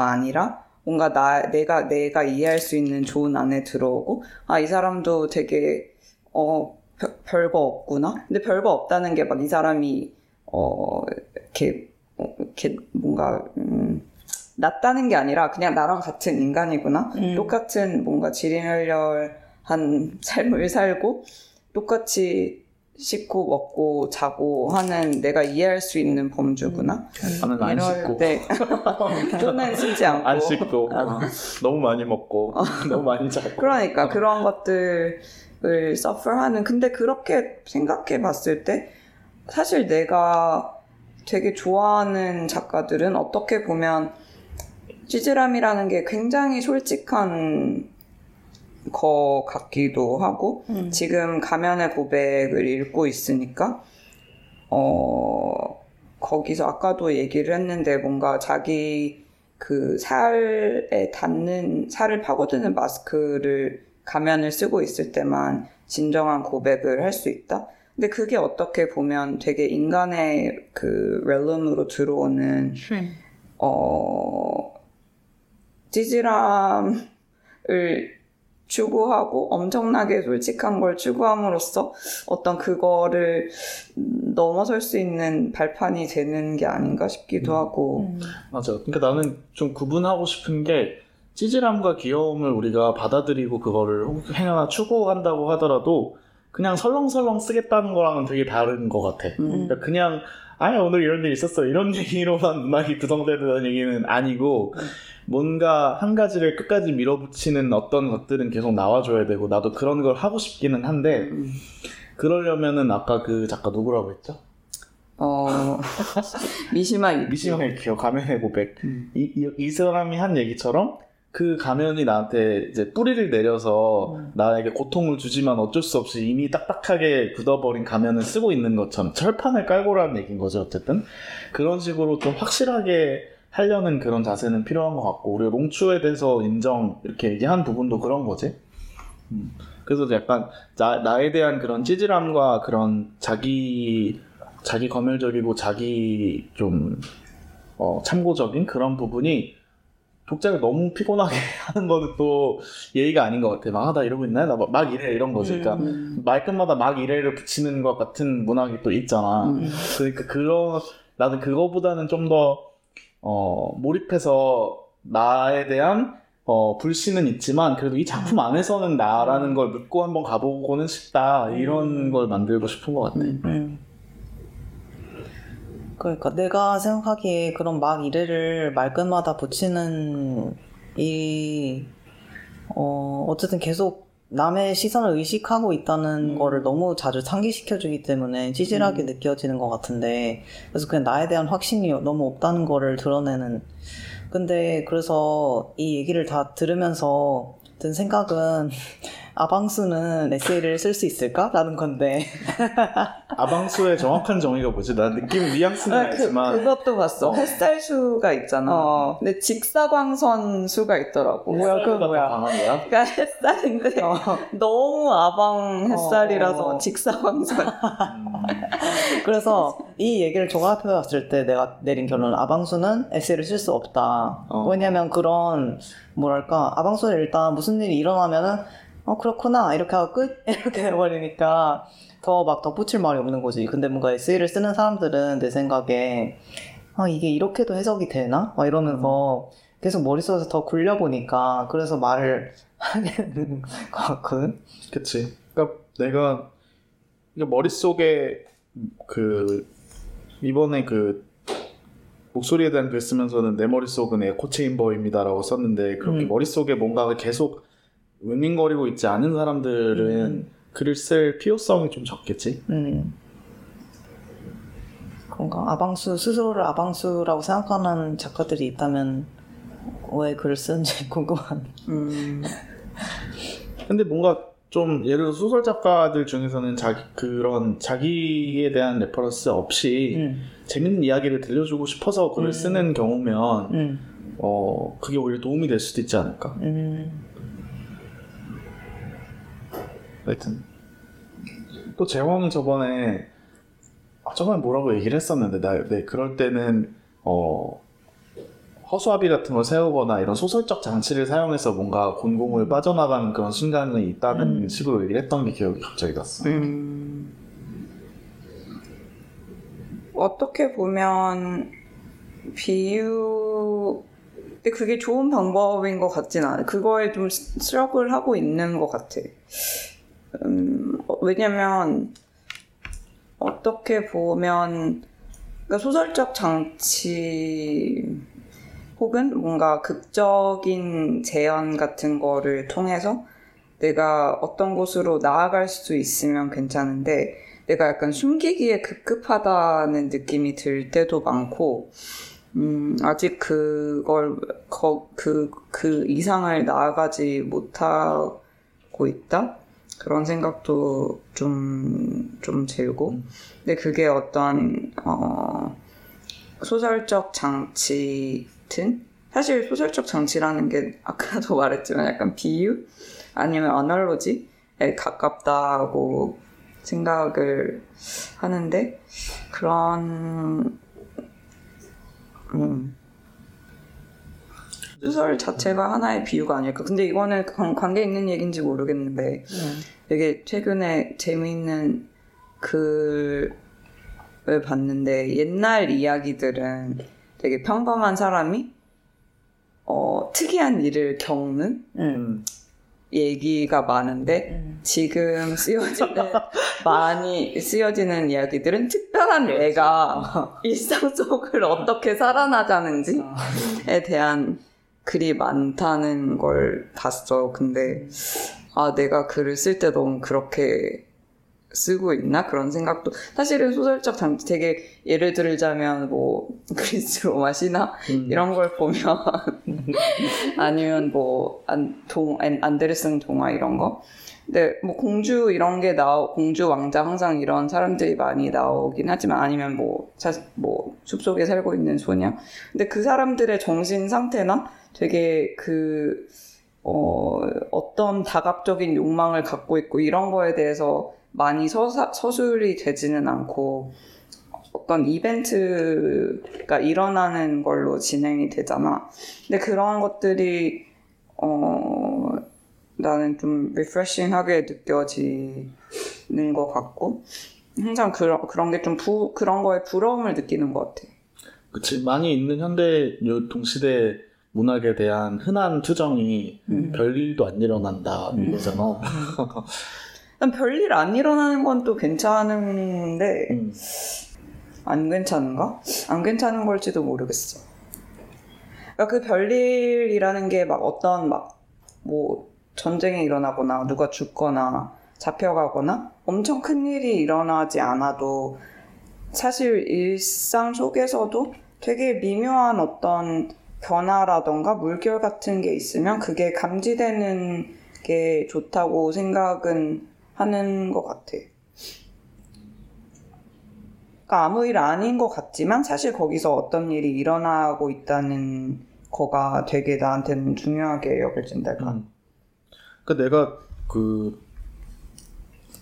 아니라 뭔가 나 내가 내가 이해할 수 있는 존 안에 들어오고 아 이 사람도 되게 어 별- 별거 없구나. 근데 별거 없다는 게 막 이 사람이 어 이렇게 어, 이렇게 뭔가 음, 낫다는 게 아니라 그냥 나랑 같은 인간이구나. 음. 똑같은 뭔가 지리멸렬한 삶을 살고 똑같이 씻고 먹고 자고 하는 내가 이해할 수 있는 범주구나. 나는 안 이럴 씻고. 때 또는 씻지 않고. 안 씻고. 어, 너무 많이 먹고. 너무 많이 자고. 그러니까 그런 것들을 suffer하는. 근데 그렇게 생각해 봤을 때 사실 내가 되게 좋아하는 작가들은 어떻게 보면 찌질함이라는 게 굉장히 솔직한 거 같기도 하고 음. 지금 가면의 고백을 읽고 있으니까 어 거기서 아까도 얘기를 했는데 뭔가 자기 그 살에 닿는 살을 파고드는 마스크를 가면을 쓰고 있을 때만 진정한 고백을 할 수 있다. 근데 그게 어떻게 보면 되게 인간의 그 렐름으로 들어오는 어 찌질함을 추구하고 엄청나게 솔직한 걸 추구함으로써 어떤 그거를 넘어설 수 있는 발판이 되는 게 아닌가 싶기도 음. 하고 음. 맞아. 그러니까 나는 좀 구분하고 싶은 게 찌질함과 귀여움을 우리가 받아들이고 그거를 행하나 추구한다고 하더라도 그냥 설렁설렁 쓰겠다는 거랑은 되게 다른 것 같아. 음. 그러니까 그냥 아 오늘 이런 일 있었어 이런 얘기로만 음악이 구성되는 얘기는 아니고 뭔가 한 가지를 끝까지 밀어붙이는 어떤 것들은 계속 나와줘야 되고 나도 그런 걸 하고 싶기는 한데 음. 그러려면은 아까 그 작가 누구라고 했죠? 어 미시마 이 미시형의 기억 가면의 고백 음. 이, 이, 이 사람이 한 얘기처럼 그 가면이 나한테 이제 뿌리를 내려서 음. 나에게 고통을 주지만 어쩔 수 없이 이미 딱딱하게 굳어버린 가면을 쓰고 있는 것처럼 철판을 깔고라는 얘기인 거죠 어쨌든 그런 식으로 좀 확실하게 하려는 그런 자세는 필요한 것 같고 우리 롱추에 대해서 인정 이렇게 얘기한 부분도 그런 거지 음. 그래서 약간 나, 나에 대한 그런 찌질함과 그런 자기 자기 검열적이고 자기 좀 어, 참고적인 그런 부분이 독자를 너무 피곤하게 하는 거는 또 예의가 아닌 것 같아. 막, 아, 나 이러고 있나요? 나 막 이래, 이런 거지. 그러니까 음. 말끝마다 막 이래를 붙이는 것 같은 문학이 또 있잖아. 음. 그러니까 그런, 나는 그거보다는 좀 더, 어, 몰입해서 나에 대한 어, 불신은 있지만 그래도 이 작품 안에서는 나라는 걸 믿고 한번 가보고는 싶다. 이런 걸 만들고 싶은 것 같아. 음. 음. 그러니까 내가 생각하기에 그런 막 이래를 말끝마다 붙이는 이 어, 어쨌든 계속 남의 시선을 의식하고 있다는 음. 거를 너무 자주 상기시켜주기 때문에 찌질하게 음. 느껴지는 것 같은데 그래서 그냥 나에 대한 확신이 너무 없다는 거를 드러내는 근데 그래서 이 얘기를 다 들으면서 든 생각은 아방수는 에세이를 쓸 수 있을까? 라는 건데 아방수의 정확한 정의가 뭐지? 난 느낌 뉘앙스는 아, 그, 알지만 그것도 봤어. 어. 햇살 수가 있잖아. 어. 근데 직사광선 수가 있더라고. 뭐야, 그건 뭐야? 강한 거야? 그러니까 햇살인데 어. 너무 아방 햇살이라서 어. 직사광선. 음, 그래서 이 얘기를 종합해 봤을 때 내가 내린 결론은 아방수는 에세이를 쓸 수 없다. 어. 왜냐면 그런 뭐랄까 아방수는 일단 무슨 일이 일어나면은 어 그렇구나 이렇게 하고 끝 이렇게 돼버리니까 더 막 덧붙일 말이 없는 거지. 근데 뭔가 에세이를 쓰는 사람들은 내 생각에 아 이게 이렇게도 해석이 되나? 막 이러면서 계속 머릿속에서 더 굴려보니까 그래서 말을 하게 되는 것 같거든. 그치. 그러니까 내가 머릿속에 그 이번에 그 목소리에 대한 글 쓰면서는 내 머릿속은 echo chamber입니다라고 썼는데 그렇게 음. 머릿속에 뭔가가 계속 윙윙거리고 있지 않은 사람들은 음. 글을 쓸 필요성이 좀 적겠지. 음. 그런가? 아방수, 스스로를 아방수라고 생각하는 작가들이 있다면 왜 글을 쓰는지 궁금한. 음. 근데 뭔가 좀 예를 들어 소설 작가들 중에서는 자기 그런 자기에 대한 reference 없이 음. 재밌는 이야기를 들려주고 싶어서 글을 음. 쓰는 경우면 음. 어 그게 오히려 도움이 될 수도 있지 않을까. 음. 하여튼 또 재원은 저번에 아, 저번에 뭐라고 얘기를 했었는데 나 네, 그럴 때는 어 허수아비 같은 걸 세우거나 이런 소설적 장치를 사용해서 뭔가 곤공을 빠져나가는 그런 순간이 있다는 음. 식으로 얘기를 했던 게 기억이 갑자기 났어. 음, 어떻게 보면 비유 근데 그게 좋은 방법인 것 같진 않아. 그거에 좀 스트럭을 하고 있는 것 같아. 음, 어, 왜냐면 어떻게 보면 그러니까 소설적 장치 혹은 뭔가 극적인 재현 같은 거를 통해서 내가 어떤 곳으로 나아갈 수 있으면 괜찮은데 내가 약간 숨기기에 급급하다는 느낌이 들 때도 많고 음, 아직 그걸 거, 그, 그 이상을 나아가지 못하고 있다 그런 생각도 좀, 좀 들고. 근데 그게 어떤 어, 소설적 장치든 사실 소설적 장치라는 게 아까도 말했지만 약간 비유? 아니면 어널로지에 가깝다고 생각을 하는데 그런 음, 소설 자체가 하나의 비유가 아닐까. 근데 이거는 관- 관계 있는 얘기인지 모르겠는데 음. 되게 최근에 재미있는 글을 봤는데 옛날 이야기들은 되게 평범한 사람이 어, 특이한 일을 겪는 음. 음, 얘기가 많은데 음. 지금 쓰여지는 많이 쓰여지는 이야기들은 특별한 애가 일상 속을 어떻게 살아나자는지에 대한 글이 많다는 걸 봤어. 근데 아 내가 글을 쓸 때 너무 그렇게 쓰고 있나 그런 생각도 사실은 소설적 장치 되게 예를 들자면 뭐 그리스 로마 신화 음. 이런 걸 보면 아니면 뭐 안, 동, 안, 안데르슨 동화 이런 거 근데 뭐 공주 이런 게 나오 공주 왕자 항상 이런 사람들이 많이 나오긴 하지만 아니면 뭐 사실 뭐 숲속에 살고 있는 소녀 근데 그 사람들의 정신 상태나 되게 그 어, 어떤 다각적인 욕망을 갖고 있고 이런 거에 대해서 많이 서사, 서술이 되지는 않고 어떤 이벤트가 일어나는 걸로 진행이 되잖아. 근데 그런 것들이 어 나는 좀 리프레싱하게 느껴지는 것 같고 항상 그런 그런 게좀부 그런 거에 부러움을 느끼는 것 같아. 그치 많이 있는 현대 요 동시대 문학에 대한 흔한 투정이 음. 별일도 안 일어난다 음. 이거잖아. 난 별일 안 일어나는 건 또 괜찮은데 음. 안 괜찮은가? 안 괜찮은 걸지도 모르겠어. 그러니까 그 별일이라는 게 막 어떤 막 뭐 전쟁이 일어나거나 누가 죽거나 잡혀가거나 엄청 큰 일이 일어나지 않아도 사실 일상 속에서도 되게 미묘한 어떤 변화라던가 물결 같은 게 있으면 그게 감지되는 게 좋다고 생각은 하는 것 같아. 그러니까 아무 일 아닌 것 같지만 사실 거기서 어떤 일이 일어나고 있다는 거가 되게 나한테는 중요하게 여겨진달까. 음. 그 내가 그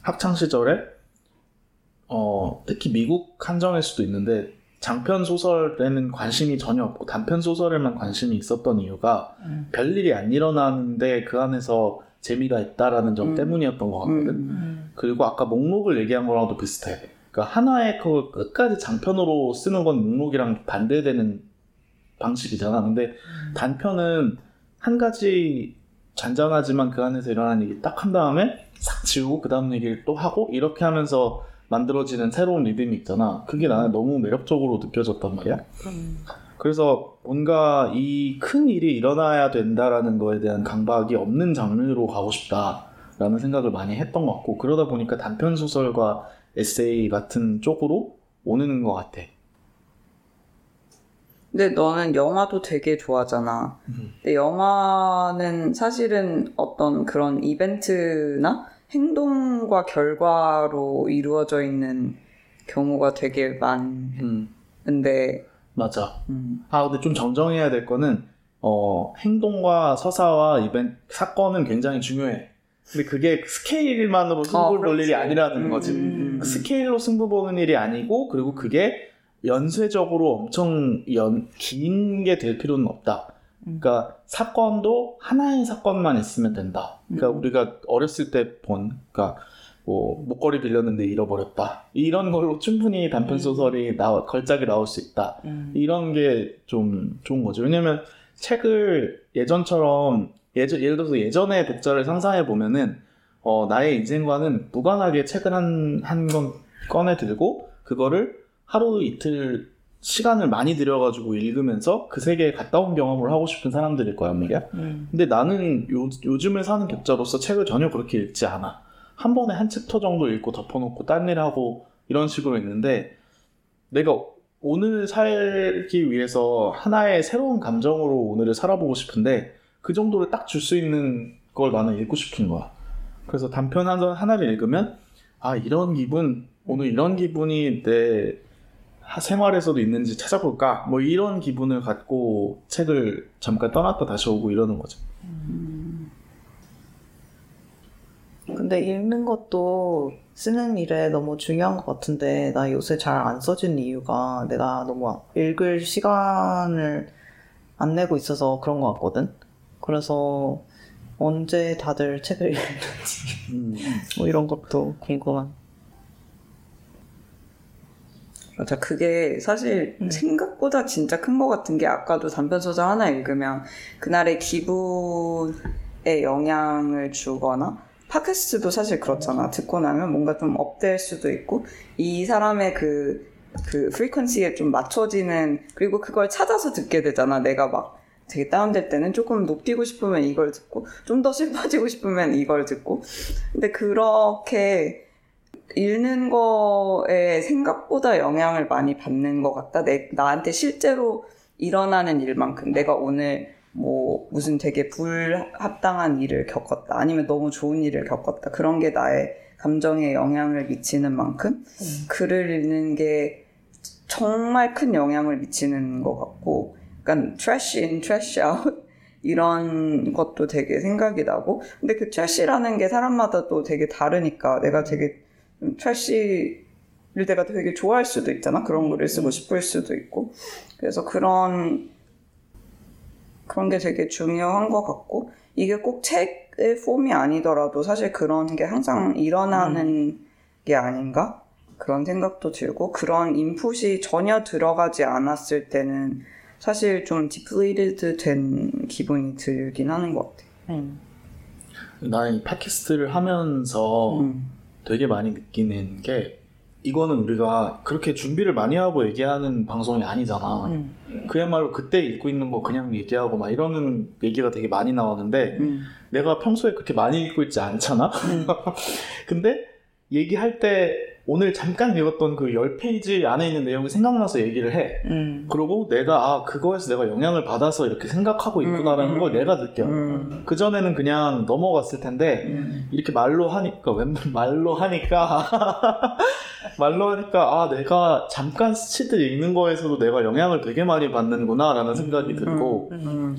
학창 시절에 어 특히 미국 한정일 수도 있는데 장편 소설에는 관심이 전혀 없고 단편 소설에만 관심이 있었던 이유가 음. 별일이 안 일어나는데 그 안에서 재미가 있다라는 점 음. 때문이었던 것 같거든. 음. 음. 그리고 아까 목록을 얘기한 거랑도 비슷해. 그러니까 하나의 그 끝까지 장편으로 쓰는 건 목록이랑 반대되는 방식이잖아. 근데 단편은 한 가지 잔잔하지만 그 안에서 일어나는 얘기 딱 한 다음에 싹 지우고 그 다음 얘기를 또 하고 이렇게 하면서 만들어지는 새로운 리듬이 있잖아. 그게 나는 너무 매력적으로 느껴졌단 말이야. 음. 그래서 뭔가 이 큰 일이 일어나야 된다라는 거에 대한 강박이 없는 장르로 가고 싶다라는 생각을 많이 했던 것 같고 그러다 보니까 단편 소설과 에세이 같은 쪽으로 오는 것 같아. 근데 너는 영화도 되게 좋아하잖아. 음. 근데 영화는 사실은 어떤 그런 이벤트나 행동과 결과로 이루어져 있는 경우가 되게 많은데, 음, 맞아. 음, 아 근데 좀 정정해야 될 거는 어, 행동과 서사와 이벤트, 사건은 굉장히 중요해. 근데 그게 스케일만으로 승부 어, 볼. 일이 아니라는 음, 거지. 음, 그 스케일로 승부 보는 일이 아니고, 그리고 그게 연쇄적으로 엄청 연, 긴 게 될 필요는 없다. 음. 그러니까 사건도 하나의 사건만 있으면 된다. 그러니까 음. 우리가 어렸을 때 본, 그러니까 뭐 목걸이 빌렸는데 잃어버렸다. 이런 걸로 충분히 단편 소설이 나와 걸작이 나올 수 있다. 음. 이런 게 좀 좋은 거죠. 왜냐면 책을 예전처럼 예전 예를 들어서 예전의 독자를 상상해 보면은 어, 나의 인생과는 무관하게 책을 한 한 권 꺼내 들고 그거를 하루 이틀 시간을 많이 들여가지고 읽으면서 그 세계에 갔다 온 경험을 하고 싶은 사람들일 거야, 미야. 음. 근데 나는 요, 요즘을 사는 독자로서 책을 전혀 그렇게 읽지 않아. 한 번에 한 챕터 정도 읽고 덮어놓고 딴 일 하고 이런 식으로 읽는데 내가 오늘 살기 위해서 하나의 새로운 감정으로 오늘을 살아보고 싶은데 그 정도를 딱 줄 수 있는 걸 나는 읽고 싶은 거야. 그래서 단편 한- 하나를 읽으면 아 이런 기분 오늘 이런 기분이 내 하- 생활에서도 있는지 찾아볼까 뭐 이런 기분을 갖고 책을 잠깐 떠났다 다시 오고 이러는 거죠. 근데 읽는 것도 쓰는 일에 너무 중요한 것 같은데 나 요새 잘 안 써진 이유가 내가 너무 읽을 시간을 안 내고 있어서 그런 것 같거든. 그래서 언제 다들 책을 읽는지 뭐 이런 것도 궁금한. 맞아. 그게 사실 음. 생각보다 진짜 큰 것 같은 게 아까도 단편소설 하나 읽으면 그날의 기분에 영향을 주거나 팟캐스트도 사실 그렇잖아. 듣고 나면 뭔가 좀 업될 수도 있고 이 사람의 그, 그 프리퀀시에 좀 맞춰지는 그리고 그걸 찾아서 듣게 되잖아. 내가 막 되게 다운될 때는 조금 높이고 싶으면 이걸 듣고 좀 더 슬퍼지고 싶으면 이걸 듣고 근데 그렇게 읽는 거에 생각보다 영향을 많이 받는 것 같다. 내, 나한테 실제로 일어나는 일만큼 내가 오늘 뭐 무슨 되게 불합당한 일을 겪었다. 아니면 너무 좋은 일을 겪었다. 그런 게 나의 감정에 영향을 미치는 만큼 글을 읽는 게 정말 큰 영향을 미치는 것 같고, 약간 trash in, trash out 이런 것도 되게 생각이 나고, 근데 그 trash라는 게 사람마다 또 되게 다르니까 내가 되게 좀 trash를 내가 되게 좋아할 수도 있잖아. 그런 글을 쓰고 싶을 수도 있고, 그래서 그런 그런 게 되게 중요한 것 같고, 이게 꼭 책의 폼이 아니더라도 사실 그런 게 항상 일어나는 게 아닌가? 그런 생각도 들고, 그런 인풋이 전혀 들어가지 않았을 때는 사실 좀 디플리드 된 기분이 들긴 하는 것 같아. 음. 나는 이 팟캐스트를 하면서 음. 되게 많이 느끼는 게 이거는 우리가 그렇게 준비를 많이 하고 얘기하는 방송이 아니잖아. 음. 그야말로 그때 읽고 있는 거 그냥 얘기하고 막 이러는 얘기가 되게 많이 나오는데 음. 내가 평소에 그렇게 많이 읽고 있지 않잖아. 음. 근데 얘기할 때 오늘 잠깐 읽었던 그 10페이지 안에 있는 내용이 생각나서 얘기를 해. 음. 그러고 내가 아 그거에서 내가 영향을 받아서 이렇게 생각하고 있구나라는 음. 걸 내가 느껴. 음. 그 전에는 그냥 넘어갔을 텐데 음. 이렇게 말로 하니까 웬 말로 하니까 말로 하니까 아 내가 잠깐 스치듯 읽는 거에서도 내가 영향을 되게 많이 받는구나라는 생각이 들고 음.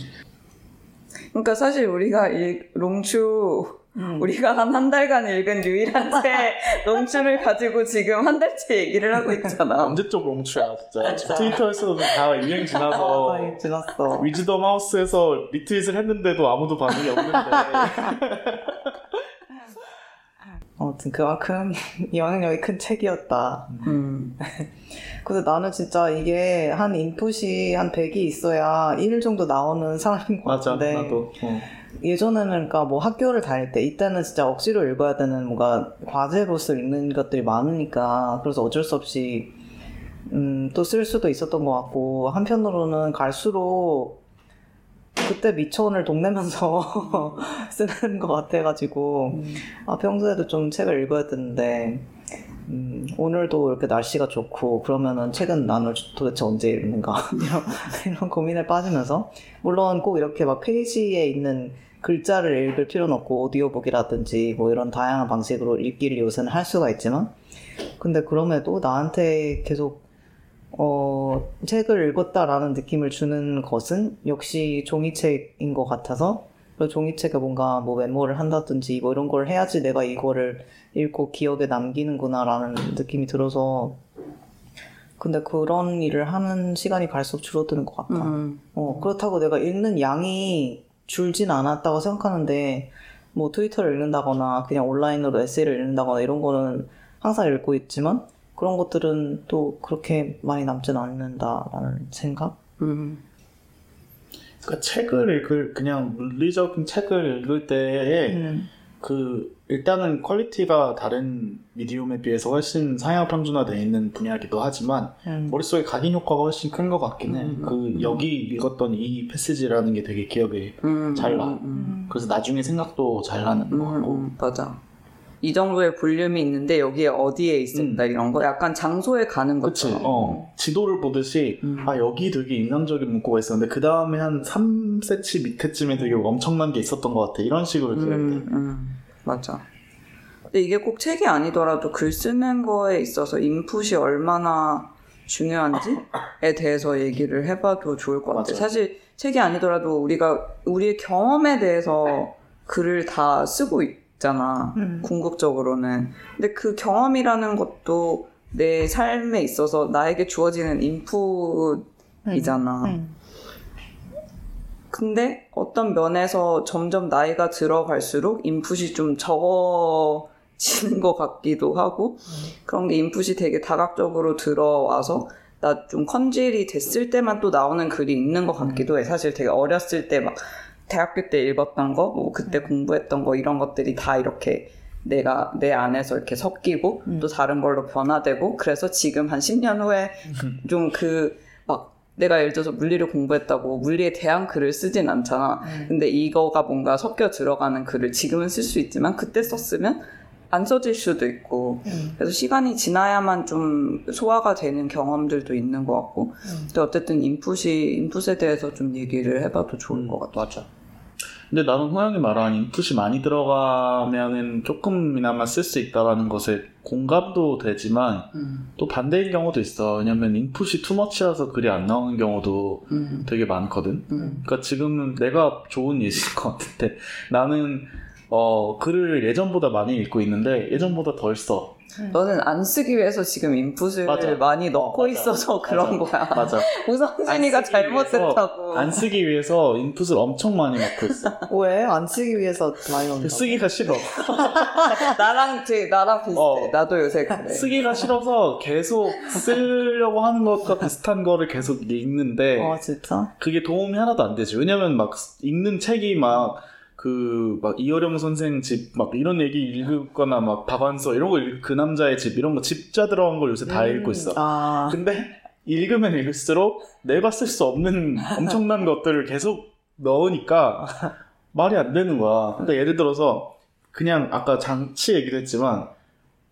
그러니까 사실 우리가 이 롱추 음. 우리가 한 한 달간 읽은 유일한 책 롱추를 가지고 지금 한 달째 얘기를 하고 있잖아. 언제적 롱추야 진짜 맞아. 트위터에서도 다 유행 지나서 지났어. 위즈덤 하우스에서 리트윗을 했는데도 아무도 반응이 없는데 아무튼 그만큼 영향력이 큰 책이었다. 음. 근데 나는 진짜 이게 한 인풋이 한 100이 있어야 1일 정도 나오는 사람인 것 맞아 같은데 나도 어. 예전에는 그러니까 뭐 학교를 다닐 때 이때는 진짜 억지로 읽어야 되는 뭔가 과제로서 읽는 것들이 많으니까 그래서 어쩔 수 없이 음, 또 쓸 수도 있었던 것 같고 한편으로는 갈수록 그때 미천을 동내면서 쓰는 것 같아가지고 아, 평소에도 좀 책을 읽어야 되는데 음, 오늘도 이렇게 날씨가 좋고 그러면은 책은 나는 도대체 언제 읽는가 이런, 이런 고민에 빠지면서 물론 꼭 이렇게 막 페이지에 있는 글자를 읽을 필요는 없고 오디오북이라든지 뭐 이런 다양한 방식으로 읽기를 요새는 할 수가 있지만 근데 그럼에도 나한테 계속 어, 책을 읽었다라는 느낌을 주는 것은 역시 종이책인 것 같아서 그 종이책에 뭔가 뭐 메모를 한다든지 뭐 이런 걸 해야지 내가 이거를 읽고 기억에 남기는구나라는 느낌이 들어서 근데 그런 일을 하는 시간이 갈수록 줄어드는 것 같아. 음. 어, 그렇다고 내가 읽는 양이 줄진 않았다고 생각하는데, 뭐 트위터를 읽는다거나, 그냥 온라인으로 에세이를 읽는다거나 이런 거는 항상 읽고 있지만, 그런 것들은 또 그렇게 많이 남진 않는다라는 생각? 음. 그러니까 책을 읽을 그냥 물리적인 책을 읽을 때에 음. 그 일단은 quality가 다른 medium에 비해서 훨씬 상향 평준화되어 있는 분야이기도 하지만 음. 머릿속에 각인 효과가 훨씬 큰 것 같긴 해. 음, 그 음. 여기 읽었던 이 passage라는 게 되게 기억에 음. 잘 나. 음. 그래서 나중에 생각도 잘 나는 음, 거 같고. 음, 맞아. 이 정도의 볼륨이 있는데 여기에 어디에 있었다 이런 거 약간 장소에 가는 음. 그치. 것처럼. 어. 지도를 보듯이 음. 아 여기 되게 인상적인 문구가 있었는데 그 다음에 한 3cm 밑에쯤에 되게 엄청난 게 있었던 것 같아. 이런 식으로 기억돼. 음, 음, 맞아. 근데 이게 꼭 책이 아니더라도 글 쓰는 거에 있어서 인풋이 얼마나 중요한지에 대해서 얘기를 해봐도 좋을 것 같아. 맞아. 사실 책이 아니더라도 우리가 우리의 경험에 대해서 글을 다 쓰고 있잖아. 음. 궁극적으로는. 근데 그 경험이라는 것도 내 삶에 있어서 나에게 주어지는 인풋이잖아. 음. 근데 어떤 면에서 점점 나이가 들어갈수록 인풋이 좀 적어지는 것 같기도 하고 그런 게 인풋이 되게 다각적으로 들어와서 나 좀 컨질이 됐을 때만 또 나오는 글이 있는 것 같기도 해. 사실 되게 어렸을 때 막 대학교 때 읽었던 거, 뭐 그때 공부했던 거 이런 것들이 다 이렇게 내가 내 안에서 이렇게 섞이고 음. 또 다른 걸로 변화되고 그래서 지금 한 10년 후에 좀그막 내가 예를 들어서 물리를 공부했다고 물리에 대한 글을 쓰진 않잖아. 음. 근데 이거가 뭔가 섞여 들어가는 글을 지금은 쓸 수 있지만 그때 썼으면 안 써질 수도 있고 음. 그래서 시간이 지나야만 좀 소화가 되는 경험들도 있는 것 같고 음. 근데 어쨌든 인풋이 인풋에 대해서 좀 얘기를 해봐도 좋을 것 같아. 맞아. 근데 나는 호영이 말한 인풋이 많이 들어가면은 조금이나마 쓸 수 있다라는 것에 공감도 되지만 음, 또 반대인 경우도 있어. 왜냐면 인풋이 투머치라서 글이 안 나오는 경우도 음, 되게 많거든. 음, 그러니까 지금은 내가 좋은 예시일 것 같은데 나는 어 글을 예전보다 많이 읽고 있는데 예전보다 덜 써. 너는 안 쓰기 위해서 지금 인풋을 맞아. 많이 넣고 어, 맞아. 있어서 그런 거야. 맞아. 위해서- 잘못됐다고. 안 쓰기 위해서 인풋을 엄청 많이 넣고 있어. 왜? 안 쓰기 위해서 많이 넣는다. 쓰기가 싫어. 나랑 제 나랑 비슷해. 어. 나도 요새 그래. 쓰기가 싫어서 계속 쓰려고 하는 것과 비슷한 거를 계속 읽는데 아, 진짜? 그게 도움이 하나도 안 되지. 왜냐면 막 읽는 책이 막 그 막 이어령 선생 집 막 이런 얘기 읽거나 막 박완서 이런 거 그 남자의 집 이런 거 집자 들어간 걸 요새 다 음. 읽고 있어. 아. 근데 읽으면 읽을수록 내가 쓸 수 없는 엄청난 것들을 계속 넣으니까 말이 안 되는 거야. 그러니까 예를 들어서 그냥 아까 장치 얘기도 했지만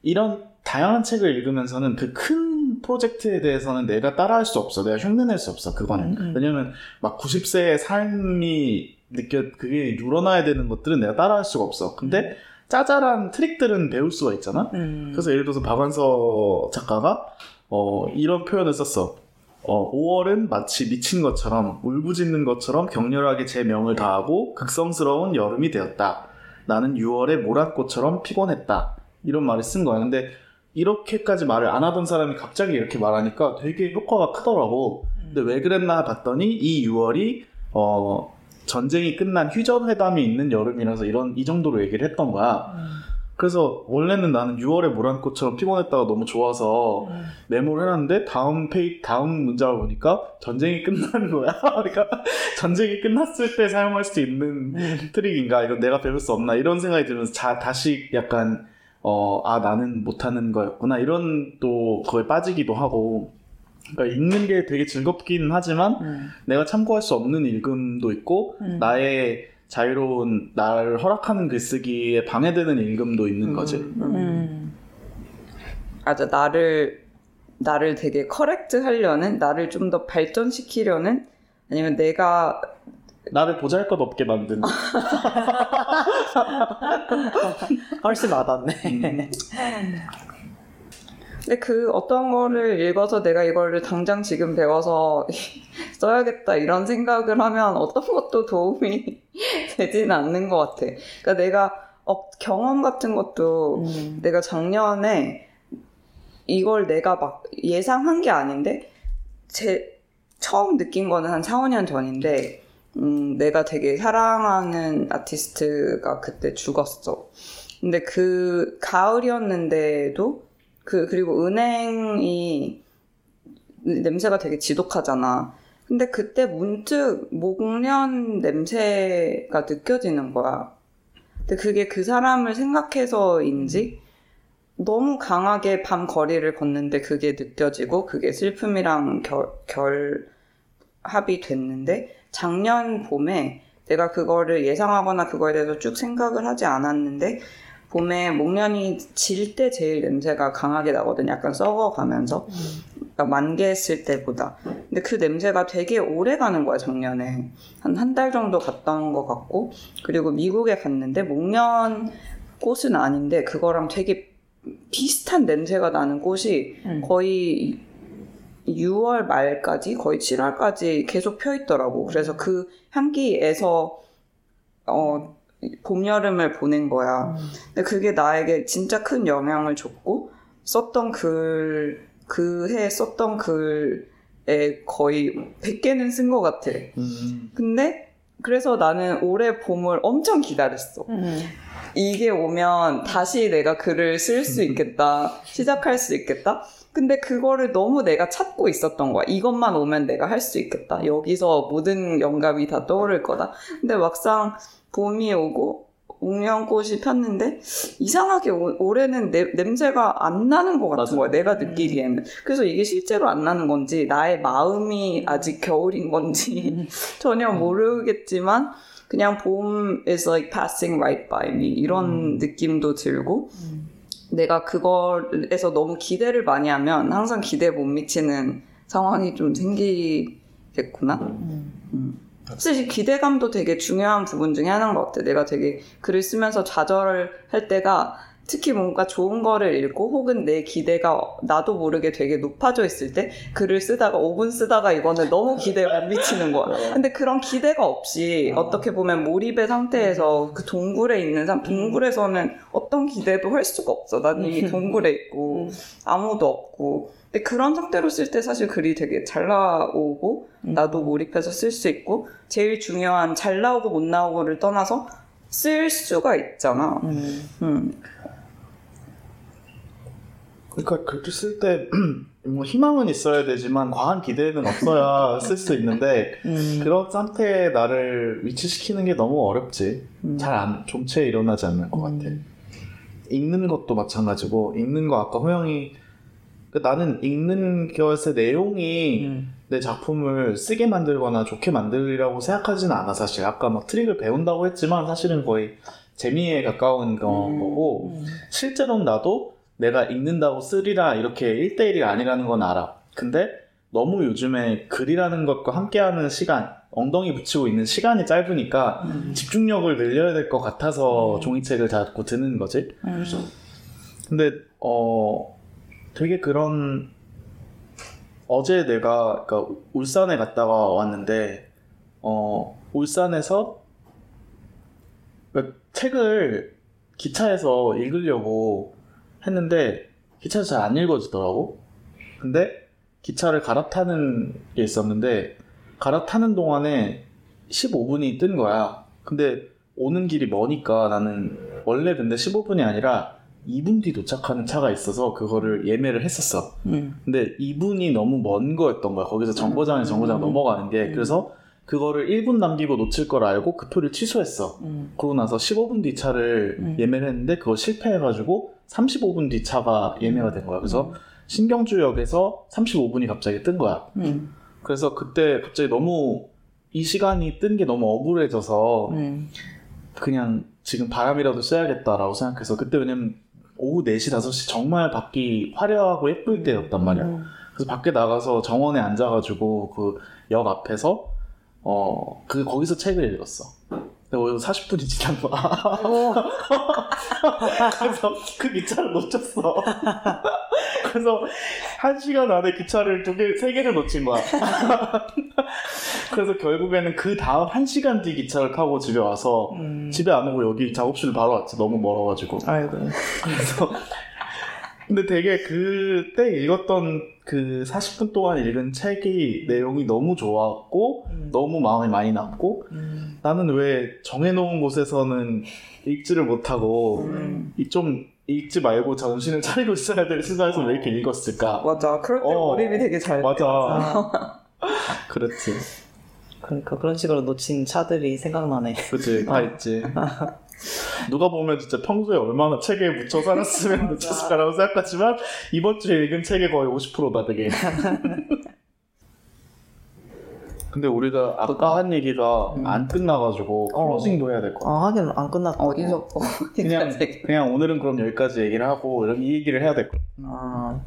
이런 다양한 책을 읽으면서는 그 큰 프로젝트에 대해서는 내가 따라할 수 없어. 내가 흉내낼 수 없어. 그거는. 음, 음. 왜냐면 막 90세의 삶이 느껴 그게 우러나야 되는 것들은 내가 따라할 수가 없어. 근데 짜잘한 트릭들은 배울 수가 있잖아. 음. 그래서 예를 들어서 박완서 작가가 어, 이런 표현을 썼어. 어, 5월은 마치 미친 것처럼 울부짖는 것처럼 격렬하게 제 명을 다하고 극성스러운 여름이 되었다. 나는 6월의 모란꽃처럼 피곤했다. 이런 말을 쓴 거야. 근데 이렇게까지 말을 안 하던 사람이 갑자기 이렇게 말하니까 되게 효과가 크더라고. 근데 왜 그랬나 봤더니 이 6월이 어, 전쟁이 끝난 휴전회담이 있는 여름이라서 이런 이 정도로 얘기를 했던 거야. 음. 그래서 원래는 나는 6월의 모란꽃처럼 피곤했다가 너무 좋아서 음. 메모를 해놨는데 다음 페이 다음 문장을 보니까 전쟁이 끝난 거야. 그러니까 전쟁이 끝났을 때 사용할 수 있는 음. 트릭인가? 이건 내가 배울 수 없나? 이런 생각이 들면서 자, 다시 약간 어, 아 나는 못하는 거였구나 이런 또 거에 빠지기도 하고. 그러니까 읽는 게 되게 즐겁긴 하지만 음. 내가 참고할 수 없는 읽음도 있고 음. 나의 자유로운 나를 허락하는 글쓰기에 방해되는 읽음도 있는 거지. 음, 음. 음. 맞아 나를 나를 되게 커렉트 하려는 나를 좀 더 발전시키려는 아니면 내가 나를 보잘 것 없게 만드는. 훨씬 와닿네. 음. 근데 그 어떤 거를 읽어서 내가 이거를 당장 지금 배워서 써야겠다 이런 생각을 하면 어떤 것도 도움이 되지는 않는 것 같아. 그러니까 내가 어, 경험 같은 것도 음. 내가 작년에 이걸 내가 막 예상한 게 아닌데 제 처음 느낀 거는 한 4, 5년 전인데 음, 내가 되게 사랑하는 아티스트가 그때 죽었어. 근데 그 가을이었는데도 그 그리고 은행이 냄새가 되게 지독하잖아. 근데 그때 문득 목련 냄새가 느껴지는 거야. 근데 그게 그 사람을 생각해서인지 너무 강하게 밤 거리를 걷는데 그게 느껴지고 그게 슬픔이랑 결, 결합이 됐는데 작년 봄에 내가 그거를 예상하거나 그거에 대해서 쭉 생각을 하지 않았는데 봄에 목련이 질 때 제일 냄새가 강하게 나거든. 약간 썩어가면서. 그러니까 만개했을 때보다. 근데 그 냄새가 되게 오래 가는 거야, 작년에. 한 한 달 정도 갔던 것 같고. 그리고 미국에 갔는데 목련 꽃은 아닌데 그거랑 되게 비슷한 냄새가 나는 꽃이 음. 거의 6월 말까지 거의 7월까지 계속 펴 있더라고. 그래서 그 향기에서 어, 봄 여름을 보낸 거야. 근데 그게 나에게 진짜 큰 영향을 줬고 썼던 글 그 해 썼던 글에 거의 100개는 쓴 것 같아. 음. 근데 그래서 나는 올해 봄을 엄청 기다렸어. 음. 이게 오면 다시 내가 글을 쓸 수 있겠다. 시작할 수 있겠다. 근데 그거를 너무 내가 찾고 있었던 거야. 이것만 오면 내가 할 수 있겠다. 여기서 모든 영감이 다 떠오를 거다. 근데 막상 봄이 오고 옥련꽃이 폈는데 이상하게 오- 올해는 내- 냄새가 안 나는 것 같은 맞아. 거야. 내가 느끼기에는. 그래서 이게 실제로 안 나는 건지 나의 마음이 아직 겨울인 건지 전혀 모르겠지만 그냥 봄 is like passing right by me 이런 느낌도 들고 내가 그거에서 너무 기대를 많이 하면 항상 기대에 못 미치는 상황이 좀 생기겠구나. 음. 사실 기대감도 되게 중요한 부분 중에 하나인 것 같아. 내가 되게 글을 쓰면서 좌절을 할 때가 특히 뭔가 좋은 거를 읽고 혹은 내 기대가 나도 모르게 되게 높아져 있을 때 글을 쓰다가 5분 쓰다가 이거는 너무 기대에 못 미치는 거야. 근데 그런 기대가 없이 어떻게 보면 몰입의 상태에서 그 동굴에 있는 사람, 동굴에서는 어떤 기대도 할 수가 없어. 난 이미 동굴에 있고 아무도 없고. 근데 그런 상태로 쓸 때 사실 글이 되게 잘 나오고 나도 몰입해서 쓸 수 있고 제일 중요한 잘 나오고 못 나오고를 떠나서 쓸 수가 있잖아. 음. 음. 그러니까 글을 쓸때 뭐 희망은 있어야 되지만 과한 기대는 없어야 쓸 수 있는데 음. 그런 상태에 나를 위치시키는 게 너무 어렵지. 음. 잘 안, 좀체 일어나지 않는 것 같아. 읽는 것도 마찬가지고 읽는 거 아까 호영이 그 나는 읽는 것의 내용이 음. 내 작품을 쓰게 만들거나 좋게 만들리라고 생각하지는 않아 사실 아까 막 트릭을 배운다고 했지만 사실은 거의 재미에 가까운 거, 음. 거고 실제로는 나도 내가 읽는다고 쓰리라 이렇게 1대1이 아니라는 건 알아 근데 너무 요즘에 글이라는 것과 함께하는 시간 엉덩이 붙이고 있는 시간이 짧으니까 음. 집중력을 늘려야 될 것 같아서 종이책을 자꾸 드는 거지 음. 근데 어 되게 그런 어제 내가 그러니까 울산에 갔다가 왔는데 어 울산에서 그러니까 책을 기차에서 읽으려고 했는데 기차에서 잘 안 읽어지더라고. 근데 기차를 갈아타는 게 있었는데 갈아타는 동안에 15분이 뜬 거야. 근데 오는 길이 머니까 나는 원래 근데 15분이 아니라 2분 뒤 도착하는 차가 있어서 그거를 예매를 했었어. 음. 근데 2분이 너무 먼 거였던 거야. 거기서 정거장에 정거장 음. 넘어가는 게. 그래서 그거를 1분 남기고 놓칠 걸 알고 그 표를 취소했어. 음. 그러고 나서 15분 뒤 차를 음. 예매를 했는데 그거 실패해가지고 35분 뒤 차가 예매가 된 거야. 그래서 신경주역에서 35분이 갑자기 뜬 거야. 음. 그래서 그때 갑자기 너무 이 시간이 뜬 게 너무 억울해져서 음. 그냥 지금 바람이라도 쐬야겠다라고 생각해서 그때 왜냐면 오후 4시, 5시 정말 밖이 화려하고 예쁠 때였단 말이야. 음. 그래서 밖에 나가서 정원에 앉아가지고 그 역 앞에서 어, 그 거기서 책을 읽었어. 근데 거기서 40분이 지난 거야. 오. 그래서 그 기차를 놓쳤어. 그래서 한 시간 안에 기차를 두 개, 세 개를 놓친 거야. 그래서 결국에는 그 다음 한 시간 뒤 기차를 타고 집에 와서 음. 집에 안 오고 여기 작업실 바로 왔지. 너무 멀어가지고. 아이고. 그래서 근데 되게 그때 읽었던 그 40분 동안 읽은 책이 내용이 너무 좋았고 음. 너무 마음에 많이 남고 음. 나는 왜 정해놓은 곳에서는 읽지를 못하고 음. 이좀 읽지 말고 정신을 차리고 있어야 될 시간에서 왜 이렇게 읽었을까? 맞아. 그럴 때 어. 몰입이 되게 잘 돼. 맞아. 아, 그렇지. 그러니까 그런 식으로 놓친 차들이 생각나네. 그치. 다 있지. 누가 보면 진짜 평소에 얼마나 책에 묻혀 살았으면 놓쳤을까라고 생각하지만 이번 주에 읽은 책의 거의 50%다 되게. 근데 우리가 아까 한 얘기가 음. 안 끝나가지고 어. 클로징도 해야 될 것 같아. 아, 하긴 안 끝났다. 어디서 그냥 어디까지? 그냥 오늘은 그럼 여기까지 얘기를 하고 이 얘기를 해야 될것 같아. 아,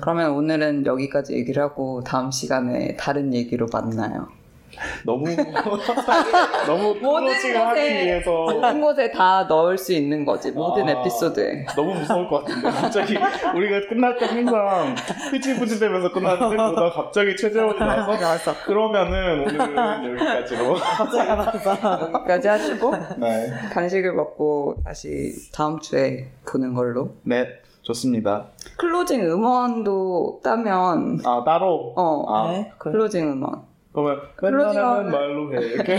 그러면 오늘은 여기까지 얘기를 하고 다음 시간에 다른 얘기로 만나요. 너무 너무 모든 하기 곳에- 위해서 모든 곳에 다 넣을 수 있는 거지. 모든 아. 에피소드에. 너무 무서울 것 같은데 갑자기 우리가 끝날 때 항상 흐지부지 되면서 끝나는데 그러다 갑자기 최재원이 나와서 나왔어. 그러면은 오늘은 여기까지로 갑자기 나왔어. 여기까지 하시고 네, 간식을 먹고 다시 다음 주에 보는 걸로. 네 좋습니다 closing 음원도 따면 아 따로 어 아 네. closing 음원. 그러면 끝나는 말로 해 이렇게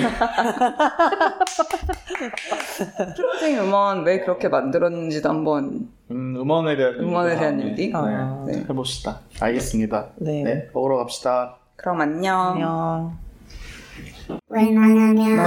closing 음원 왜 그렇게 만들었는지도 한번 음, 음원에 대한 음원에 대한 다음에, 얘기? 네, 아. 네. 해봅시다 알겠습니다 네. 네 먹으러 갑시다 그럼 안녕. 안녕. 웬만하면